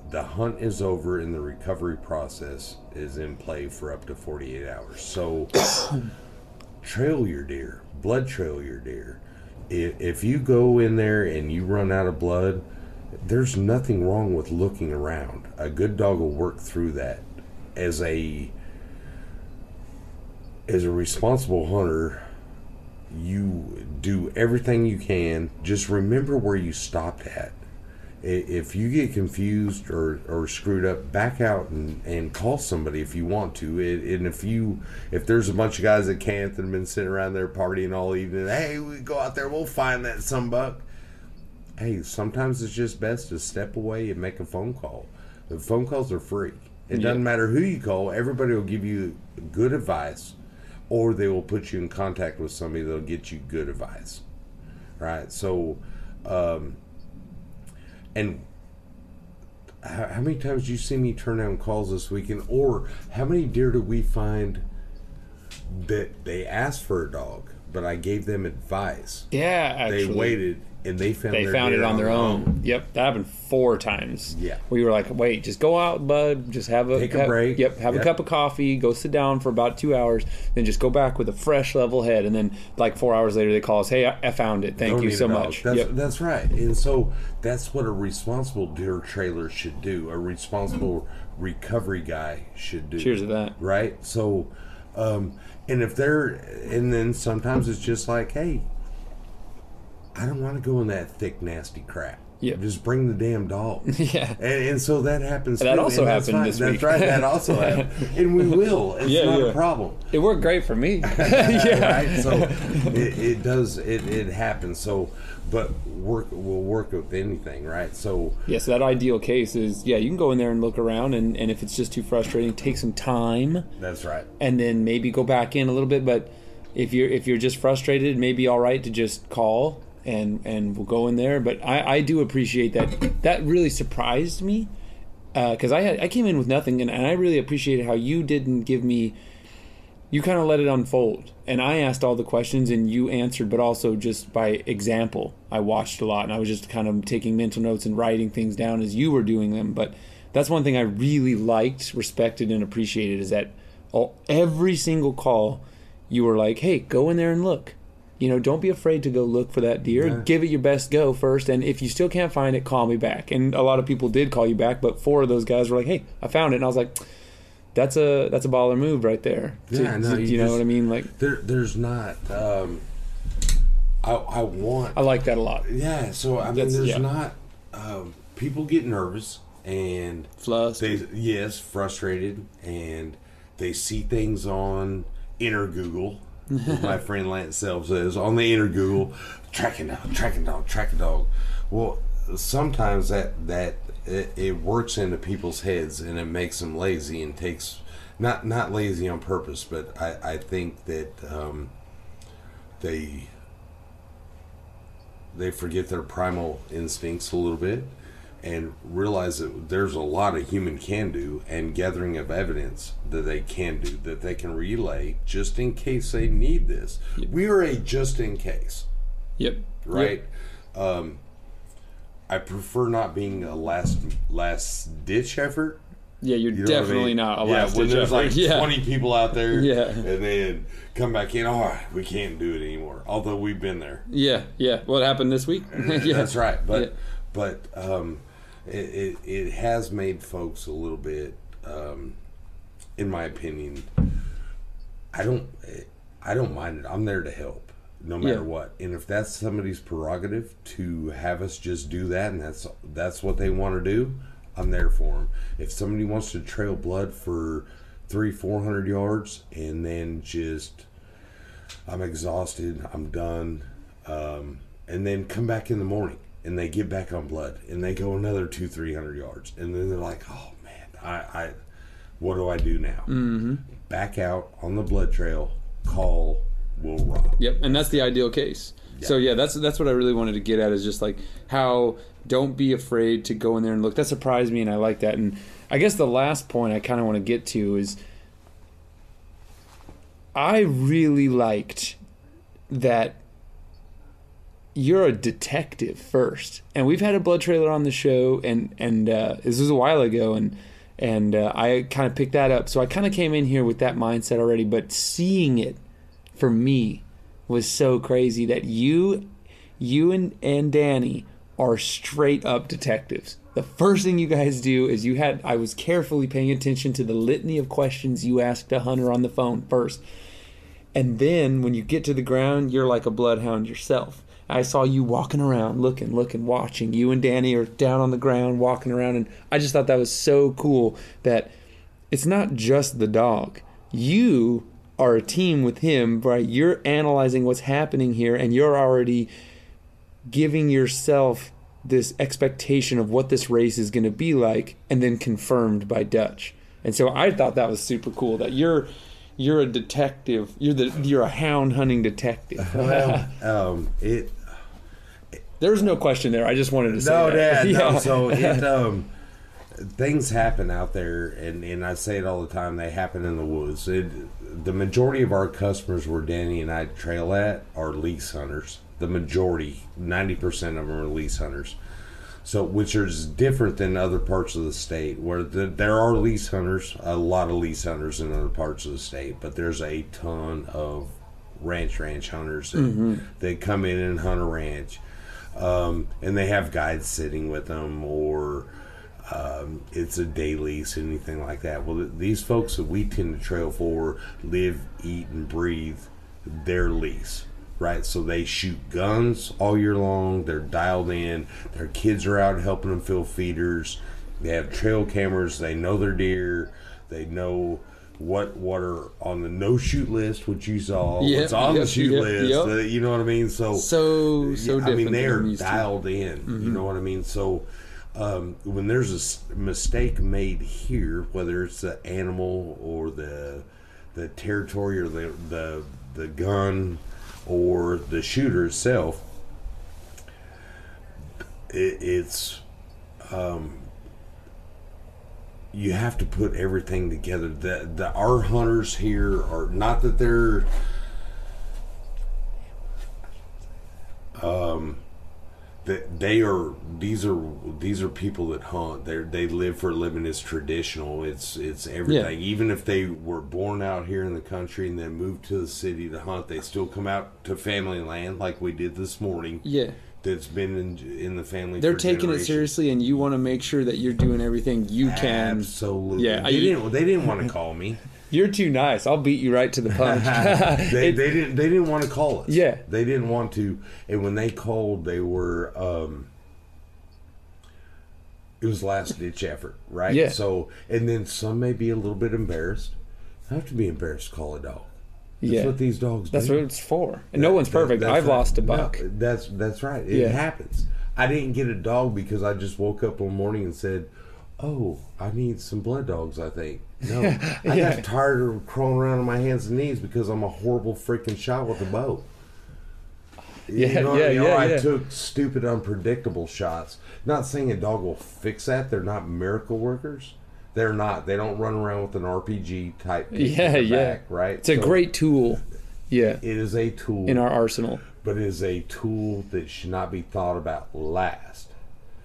the hunt is over and the recovery process is in play for up to 48 hours. So <coughs> trail your deer, blood trail your deer. If, you go in there and you run out of blood, there's nothing wrong with looking around. A good dog will work through that. As a as a responsible hunter, you do everything you can. Just remember where you stopped at. If you get confused or, or screwed up, back out and, and call somebody if you want to. It, and if you if there's a bunch of guys at camp that have been sitting around there partying all evening, hey, we go out there, we'll find that some buck. Hey, sometimes it's just best to step away and make a phone call. The phone calls are free. It doesn't matter who you call. Everybody will give you good advice, or they will put you in contact with somebody that'll get you good advice. Right. So, um, and how, how many times you see me turn down calls this weekend? Or how many deer do we find that they asked for a dog, but I gave them advice? Yeah, actually. They waited and they found They found it on their own. Yep, that happened four times. Yeah. we were like, "Wait, just go out, bud. Just have a Take a have- break. Yep, have Yep. a cup of coffee. Go sit down for about two hours. Then just go back with a fresh, level head. And then, like four hours later, they call us, "Hey, I, I found it. Thank Don't you so much." That's, Yep. that's right. And so that's what a responsible deer trailer should do. A responsible recovery guy should do. Cheers to that. Right? So, um, and if they're, and then sometimes it's just like, hey, I don't want to go in that thick, nasty crap. Yeah. Just bring the damn dog. <laughs> Yeah. And, and so that happens. That too, also and that's happened fine. this That's week. right. That <laughs> also happened. And we will. It's Yeah, not yeah. a problem. It worked great for me. <laughs> yeah. right? So it, it does it, it happens. So but work will work with anything, right? So Yes, that ideal case is yeah, you can go in there and look around, and, and if it's just too frustrating, take some time, that's right. and then maybe go back in a little bit. But if you're if you're just frustrated, it may be all right to just call and and we'll go in there. But I, I do appreciate that. That really surprised me uh, because I had I came in with nothing, and, and I really appreciated how you didn't give me. You kind of let it unfold, and I asked all the questions, and you answered, but also just by example. I watched a lot, and I was just kind of taking mental notes and writing things down as you were doing them. But that's one thing I really liked, respected, and appreciated is that all, every single call, you were like, "Hey, go in there and look." You know, don't be afraid to go look for that deer. Give it your best go first, and if you still can't find it, call me back. And a lot of people did call you back, but four of those guys were like, "Hey, I found it," and I was like, "That's a that's a baller move right there." Yeah, no, do you you know just- what I mean? Like, There there's not um I I want I like that a lot. yeah, so I mean That's- there's yeah. not um people get nervous and Flus. they yes, frustrated and they see things on inner Google. My <laughs> friend Lance Self says on the inner Google, tracking dog, tracking dog, tracking dog. Well, sometimes that that it, it works into people's heads and it makes them lazy and takes not not lazy on purpose, but I I think that um, they they forget their primal instincts a little bit and realize that there's a lot a human can do and gathering of evidence that they can do that they can relay just in case they need this. We are a just in case, Yep. right? Um, I prefer not being a last last ditch effort. Yeah, you're You know what I definitely mean? not a yeah, last when ditch there's effort. like yeah. 20 people out there Yeah. and then come back in, all right, we can't do it anymore. Although we've been there. Yeah, yeah. What happened this week? <laughs> yeah, That's right. But Yeah. but um, it, it it has made folks a little bit, um, in my opinion. I don't I don't mind it. I'm there to help, no matter Yeah. what. And if that's somebody's prerogative to have us just do that, and that's that's what they want to do, I'm there for them. If somebody wants to trail blood for three four hundred yards and then just I'm exhausted, I'm done, um, and then come back in the morning and they get back on blood and they go another two, three hundred yards, and then they're like, "Oh man, I, I what do I do now?" Mm-hmm. Back out on the blood trail, call, will rock. Yep, and that's the ideal case. So yeah, that's that's what I really wanted to get at is just like how don't be afraid to go in there and look. That surprised me, and I like that. And I guess the last point I kind of want to get to is I really liked that you're a detective first, and we've had a blood trailer on the show, and and uh, this was a while ago, and and uh, I kind of picked that up. So I kind of came in here with that mindset already, but seeing it for me was so crazy that you you and, and Danny are straight up detectives. The first thing you guys do is you had I was carefully paying attention to the litany of questions you asked a hunter on the phone first. And then when you get to the ground, you're like a bloodhound yourself. I saw you walking around, looking, looking, watching. You and Danny are down on the ground, walking around, and I just thought that was so cool that it's not just the dog. You are a team with him, right? You're analyzing what's happening here, and you're already giving yourself this expectation of what this race is going to be like, and then confirmed by Dutch. And so I thought that was super cool that you're you're a detective. You're the you're a hound hunting detective. <laughs> Well, um, it There's no question there. I just wanted to say no, that. Dad, no. <laughs> Yeah. So it um, things happen out there, and and I say it all the time. They happen in the woods. It, the majority of our customers where Danny and I trail at are lease hunters. The majority, ninety percent of them are lease hunters. So, which is different than other parts of the state, where the, there are lease hunters, a lot of lease hunters in other parts of the state, but there's a ton of ranch ranch hunters that, that come in and hunt a ranch, um, and they have guides sitting with them, or um, it's a day lease, anything like that. Well, th- these folks that we tend to trail for live, eat, and breathe their lease, right? So they shoot guns all year long. They're dialed in. Their kids are out helping them fill feeders. They have trail cameras. They know their deer. They know what what are on the no shoot list, which you saw. Yep, what's on yep, the shoot yep, list. uh, you know what I mean? So so so I mean, they are I'm used to. dialed in. You know what I mean? So um, when there's a mistake made here, whether it's the animal or the the territory or the the the gun or the shooter itself, it, it's um, you have to put everything together. The the our hunters here are not that they're um, that they are these are these are people that hunt. They they live for a living. It's traditional. It's it's everything. Even if they were born out here in the country and then moved to the city to hunt they still come out to family land like we did this morning. Yeah. That's been in in the family They're taking it seriously, and you want to make sure that you're doing everything you can. absolutely Yeah, they I- didn't they didn't want to call me <laughs> You're too nice. I'll beat you right to the <laughs> punch. they, <laughs> It- they didn't they didn't want to call us. Yeah. They didn't want to and when they called they were um it was last ditch effort, right? Yeah. So and then some may be a little bit embarrassed. I have to be embarrassed to call a dog. That's Yeah. what these dogs That's do. what it's for. And no one's perfect. that's I've right. lost a No, buck. that's that's right. It Yeah. happens. I didn't get a dog because I just woke up one morning and said, "Oh, I need some blood dogs." I think no, <laughs> I Yeah. got tired of crawling around on my hands and knees because I'm a horrible freaking shot with a bow. You Yeah, know, yeah, you know, yeah, I yeah. took stupid, unpredictable shots. Not saying a dog will fix that. They're not miracle workers. They're not. They don't run around with an RPG type. Yeah, yeah. back, right. It's a So great tool. Yeah. It is a tool In our arsenal. but it is a tool that should not be thought about last.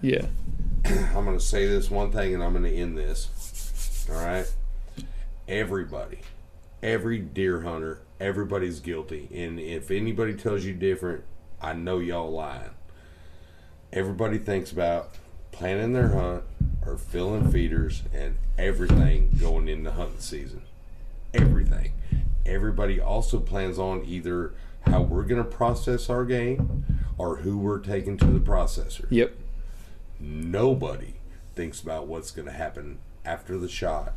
Yeah. <clears throat> I'm going to say this one thing and I'm going to end this. All right? Everybody, every deer hunter, everybody's guilty. And if anybody tells you different, I know y'all lying. Everybody thinks about planning their hunt or filling feeders and everything going into hunting season. Everything. Everybody also plans on either how we're going to process our game or who we're taking to the processor Yep. nobody thinks about what's going to happen after the shot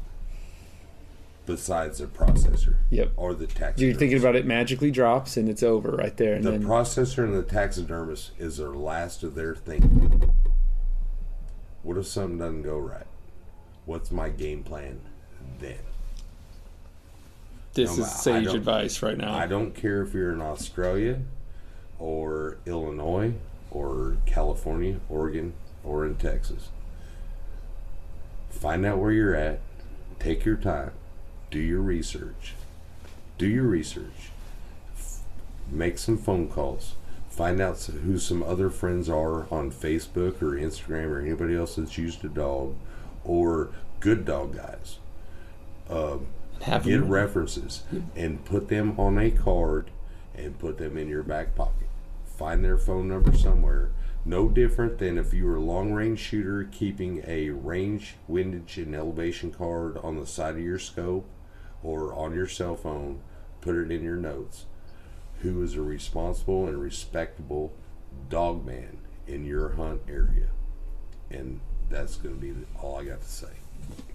besides the processor Yep. or the taxidermist. You're thinking about it magically drops and it's over right there. And the then processor and the taxidermist is their last of their thinking. What if something doesn't go right? What's my game plan then? this No, is sage advice right now. I don't care if you're in Australia or Illinois or California, Oregon, or in Texas. Find out where you're at. Take your time. Do your research. Do your research. F- Make some phone calls. Find out who some other friends are on Facebook or Instagram or anybody else that's used a dog or good dog guys um, Have get them- references and put them on a card and put them in your back pocket. Find their phone number somewhere. No different than if you were a long range shooter keeping a range, windage, and elevation card on the side of your scope or on your cell phone. Put it in your notes. Who is a responsible and respectable dog man in your hunt area. And that's going to be all I got to say.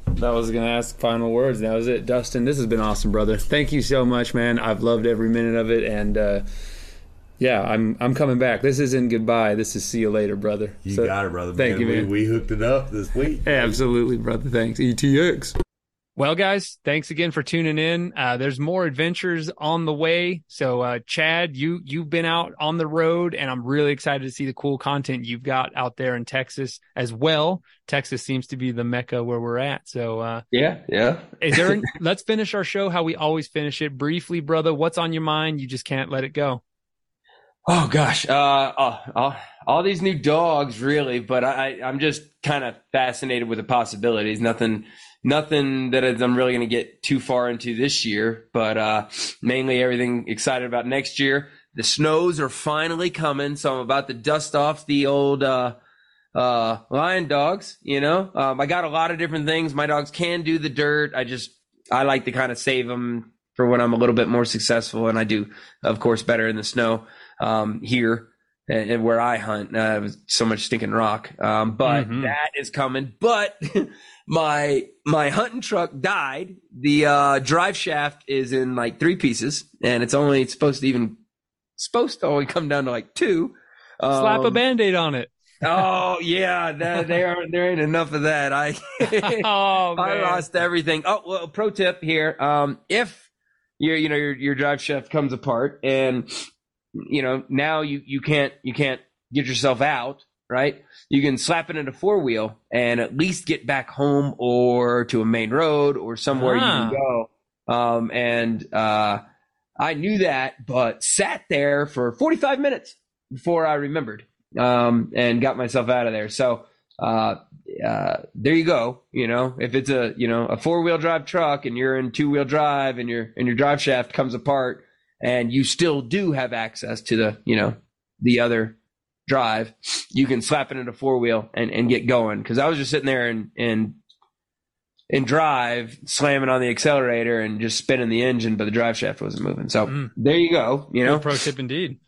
That was gonna ask final words. That was it, Dustin. This has been awesome, brother. Thank you so much, man. I've loved every minute of it, and uh, yeah, I'm I'm coming back. This isn't goodbye. This is see you later, brother. You So- got it, brother. Thank man. you, man. We, we hooked it up this week. Absolutely, brother. Thanks. ETX. Well, guys, thanks again for tuning in. Uh, there's more adventures on the way. So, uh, Chad, you you've been out on the road, and I'm really excited to see the cool content you've got out there in Texas as well. Texas seems to be the mecca where we're at. So, uh, Yeah, yeah. is there? <laughs> let's finish our show how we always finish it briefly, brother. What's on your mind? You just can't let it go. Oh gosh, uh, oh, all, all these new dogs, really. But I, I'm just kind of fascinated with the possibilities. Nothing, nothing that I'm really going to get too far into this year. But uh, mainly everything excited about next year. The snows are finally coming, so I'm about to dust off the old uh, uh, lion dogs. You know, um, I got a lot of different things. My dogs can do the dirt. I just I like to kind of save them for when I'm a little bit more successful, and I do, of course, better in the snow um, here and, where I hunt. Uh, so much stinking rock, um, but Mhm. that is coming. But <laughs> my my hunting truck died. The uh, drive shaft is in like three pieces, and it's only it's supposed to even supposed to only come down to like two. Slap a Um, band-aid on it. Oh yeah, that, there there ain't enough of that. I <laughs> <laughs> Oh, I lost everything. Oh well, pro tip here: um, if your you know your your drive shaft comes apart and you know now you you can't you can't get yourself out, right? You can slap it into four wheel and at least get back home or to a main road or somewhere you Ah. can go. Um, and uh, I knew that, but sat there for 45 minutes before I remembered um, and got myself out of there. So uh, uh, there you go. You know, if it's a you know a four wheel drive truck and you're in two wheel drive and your and your drive shaft comes apart and you still do have access to the you know the other drive, you can slap it into four wheel and, and get going. Because I was just sitting there and and and drive slamming on the accelerator and just spinning the engine, but the drive shaft wasn't moving. So Mm. there you go. You know, Good pro tip indeed.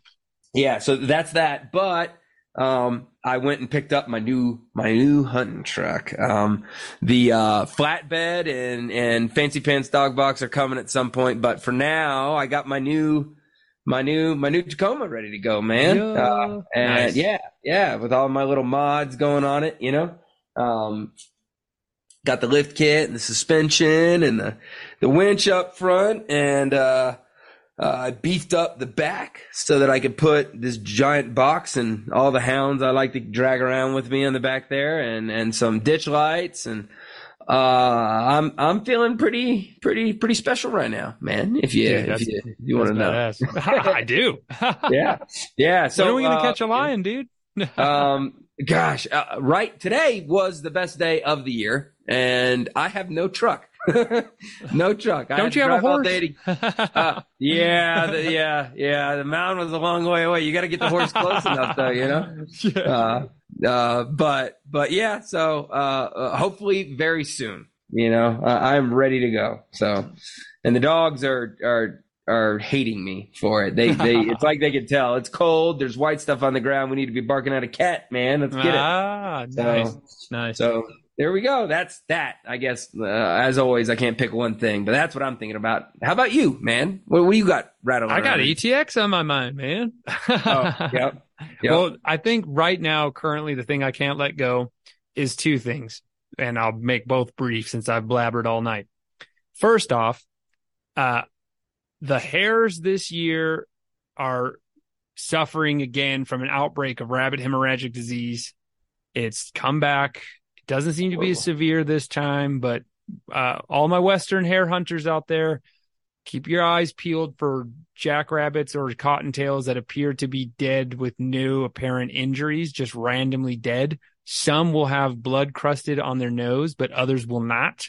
yeah, so that's that. But um, I went and picked up my new my new hunting truck. Um, the uh, flatbed and and fancy pants dog box are coming at some point. But for now, I got my new my new my new Tacoma ready to go, man. Yeah. Uh, and Nice. yeah, yeah, with all my little mods going on it, you know. Um, got the lift kit and the suspension and the the winch up front and uh uh, I beefed up the back so that I could put this giant box and all the hounds I like to drag around with me on the back there, and and some ditch lights, and uh, I'm I'm feeling pretty pretty pretty special right now, man. If you Dude, if you, you want to know. <laughs> I do. <laughs> yeah, yeah. So when are we gonna uh, catch a lion, dude? <laughs> um, gosh, uh, right today was the best day of the year, and I have no truck. <laughs> no truck. Don't you have a horse? to- <laughs> uh, yeah, the, yeah, yeah. The mountain was a long way away. You got to get the horse close enough, though. You know. <laughs> Uh, uh, but but yeah. So uh, uh, hopefully very soon. You know, uh, I'm ready to go. So, and the dogs are are are hating me for it. They they it's like they can tell. It's cold. There's white stuff on the ground. We need to be barking at a cat, man. Let's get it. ah, So- nice, nice. So there we go. That's that. I guess uh, as always, I can't pick one thing, but that's what I'm thinking about. How about you, man? What, what you got rattling? I got around? ETX on my mind, man. Oh, <laughs> yep. Yep. Well, I think right now, currently, the thing I can't let go is two things, and I'll make both brief since I've blabbered all night. First off, uh, the hares this year are suffering again from an outbreak of rabbit hemorrhagic disease. It's come back. Doesn't seem to be as severe this time, but uh, all my Western hare hunters out there, keep your eyes peeled for jackrabbits or cottontails that appear to be dead with no apparent injuries, just randomly dead. Some will have blood crusted on their nose, but others will not.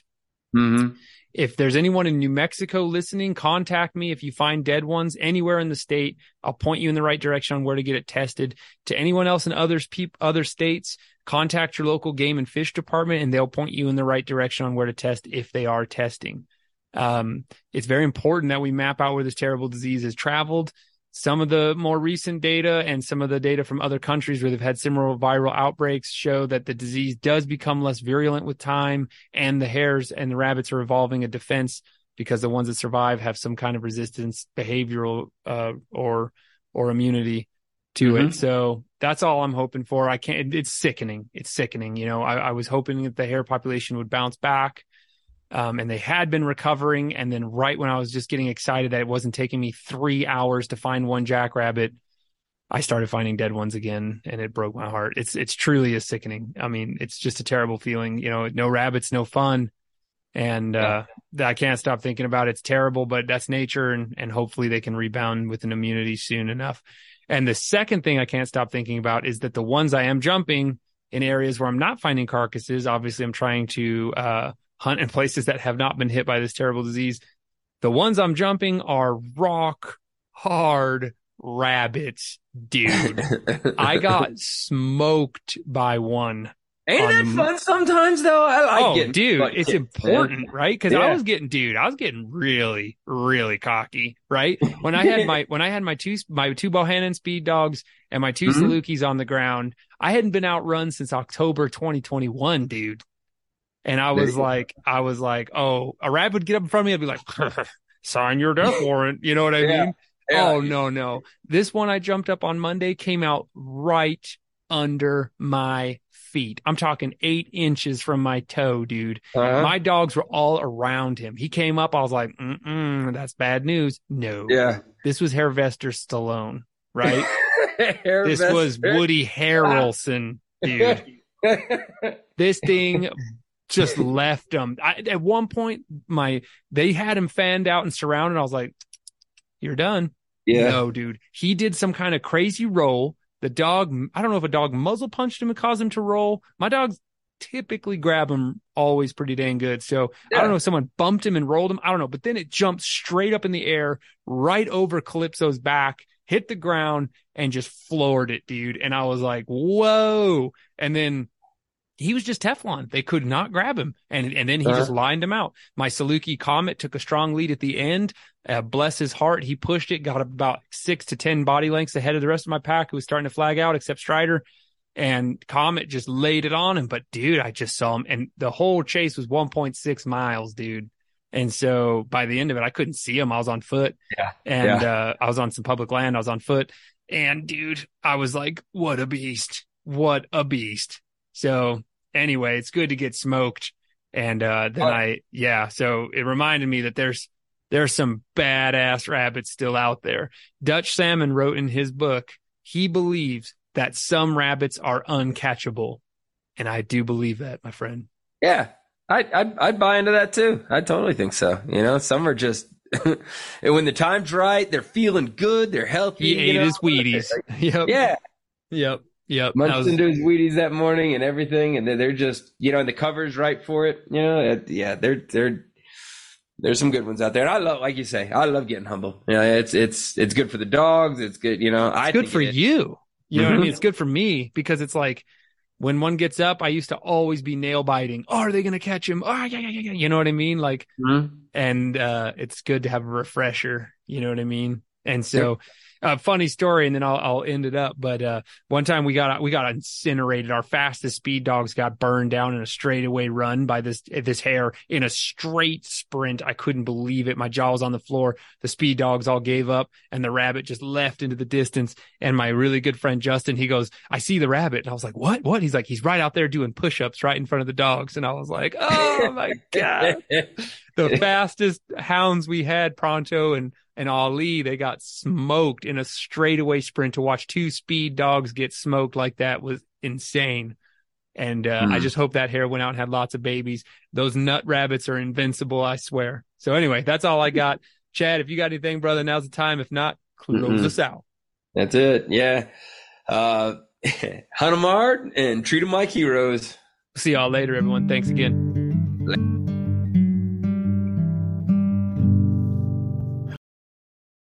Mhm. If there's anyone in New Mexico listening, contact me if you find dead ones anywhere in the state. I'll point you in the right direction on where to get it tested. To anyone else in others peop- other states, contact your local game and fish department and they'll point you in the right direction on where to test if they are testing. Um, it's very important that we map out where this terrible disease has traveled. Some of the more recent data and some of the data from other countries where they've had similar viral outbreaks show that the disease does become less virulent with time and the hares and the rabbits are evolving a defense because the ones that survive have some kind of resistance behavioral uh, or or immunity to Mhm. it so that's all i'm hoping for. I can't it's sickening. It's sickening. You know i, I was hoping that the hare population would bounce back um, and they had been recovering. And then right when I was just getting excited that it wasn't taking me three hours to find one jackrabbit, I started finding dead ones again, and it broke my heart. It's it's truly is sickening. I mean, it's just a terrible feeling. You know, no rabbits, no fun, and uh, I can't stop thinking about it. It's terrible, but that's nature, and and hopefully they can rebound with an immunity soon enough. And the second thing I can't stop thinking about is that the ones I am jumping in areas where I'm not finding carcasses, obviously I'm trying to uh, hunt in places that have not been hit by this terrible disease. The ones I'm jumping are rock hard rabbits, dude. <laughs> I got smoked by one. Ain't that on- fun sometimes though? I like oh, getting dude, butt it's kicked, man. important, right? Because I was getting, dude, I was getting really, really cocky, right? When I had <laughs> my when I had my two my two Bohannon speed dogs and my 2 Mhm. Salukis on the ground, I hadn't been outrun since October 2021, dude. And I was like, I was like, oh, a rabbit would get up in front of me, I'd be like, <laughs> sign your death <laughs> warrant. You know what I Yeah. mean? Yeah. Oh no, no. This one I jumped up on Monday came out right under my feet. I'm talking eight inches from my toe, dude. Uh-huh. My dogs were all around him. He came up. I was like, mm that's bad news. No, yeah. this was Harvester Stallone, right? <laughs> This was Woody Harrelson, dude. This thing just <laughs> left him. I, at one point, my they had him fanned out and surrounded. I was like, "You're done." yeah. No, dude. He did some kind of crazy roll. The dog, I don't know if a dog muzzle punched him and caused him to roll. My dogs typically grab him always pretty dang good. So I don't know if someone bumped him and rolled him. I don't know. But then it jumped straight up in the air, right over Calypso's back, hit the ground, and just floored it, dude. And I was like, whoa. And then he was just Teflon. They could not grab him. And and then he Uh-huh. just lined him out. My Saluki Comet took a strong lead at the end. Uh, bless his heart, he pushed it, got about six to ten body lengths ahead of the rest of my pack, who was starting to flag out, except Strider. And Comet just laid it on him. But dude, I just saw him, and the whole chase was 1.6 miles, dude. And so by the end of it, I couldn't see him. I was on foot, Yeah. and uh, I was on some public land. I was on foot, and dude, I was like, "What a beast! What a beast!" So anyway, it's good to get smoked. And uh, then Oh. I, yeah, so it reminded me that there's there's some badass rabbits still out there. Dutch Salmon wrote in his book he believes that some rabbits are uncatchable, and I do believe that, my friend. Yeah, I I'd, I'd buy into that too. I totally think so. You know, some are just <laughs> and when the time's right, they're feeling good, they're healthy. He ate know? his Wheaties. <laughs> Yep. Yeah, Yep. Yep. That munched was- into his Wheaties that morning and everything, and they're, they're just you know and the cover's right for it. You know, it- yeah, they're they're there's some good ones out there. And I love, like you say, I love getting humble. You know, it's it's it's good for the dogs. It's good. You know, I it's good for it is. you. You know what I mean? It's good for me because it's like when one gets up, I used to always be nail biting. Oh, are they going to catch him? Oh, yeah, yeah, yeah, yeah. You know what I mean? Like, Mhm. and uh, it's good to have a refresher. You know what I mean? And so, uh, funny story, and then I'll I'll end it up. But uh, one time we got we got incinerated. Our fastest speed dogs got burned down in a straightaway run by this this hare in a straight sprint. I couldn't believe it. My jaw was on the floor. The speed dogs all gave up, and the rabbit just left into the distance. And my really good friend Justin, he goes, "I see the rabbit," and I was like, "What? What?" He's like, "He's right out there doing push-ups right in front of the dogs," and I was like, "Oh my <laughs> god!" the fastest hounds we had, Pronto and and Ali, they got smoked in a straightaway sprint. To watch two speed dogs get smoked like that was insane. And uh, I Hmm. just hope that hare went out and had lots of babies. Those nut rabbits are invincible, I swear. So anyway, that's all I <laughs> got. Chad, if you got anything, brother, now's the time. If not, close Mm-mm. us out. That's it. Yeah. Uh, hunt 'em hard and treat 'em like heroes. See y'all later, everyone. Thanks again.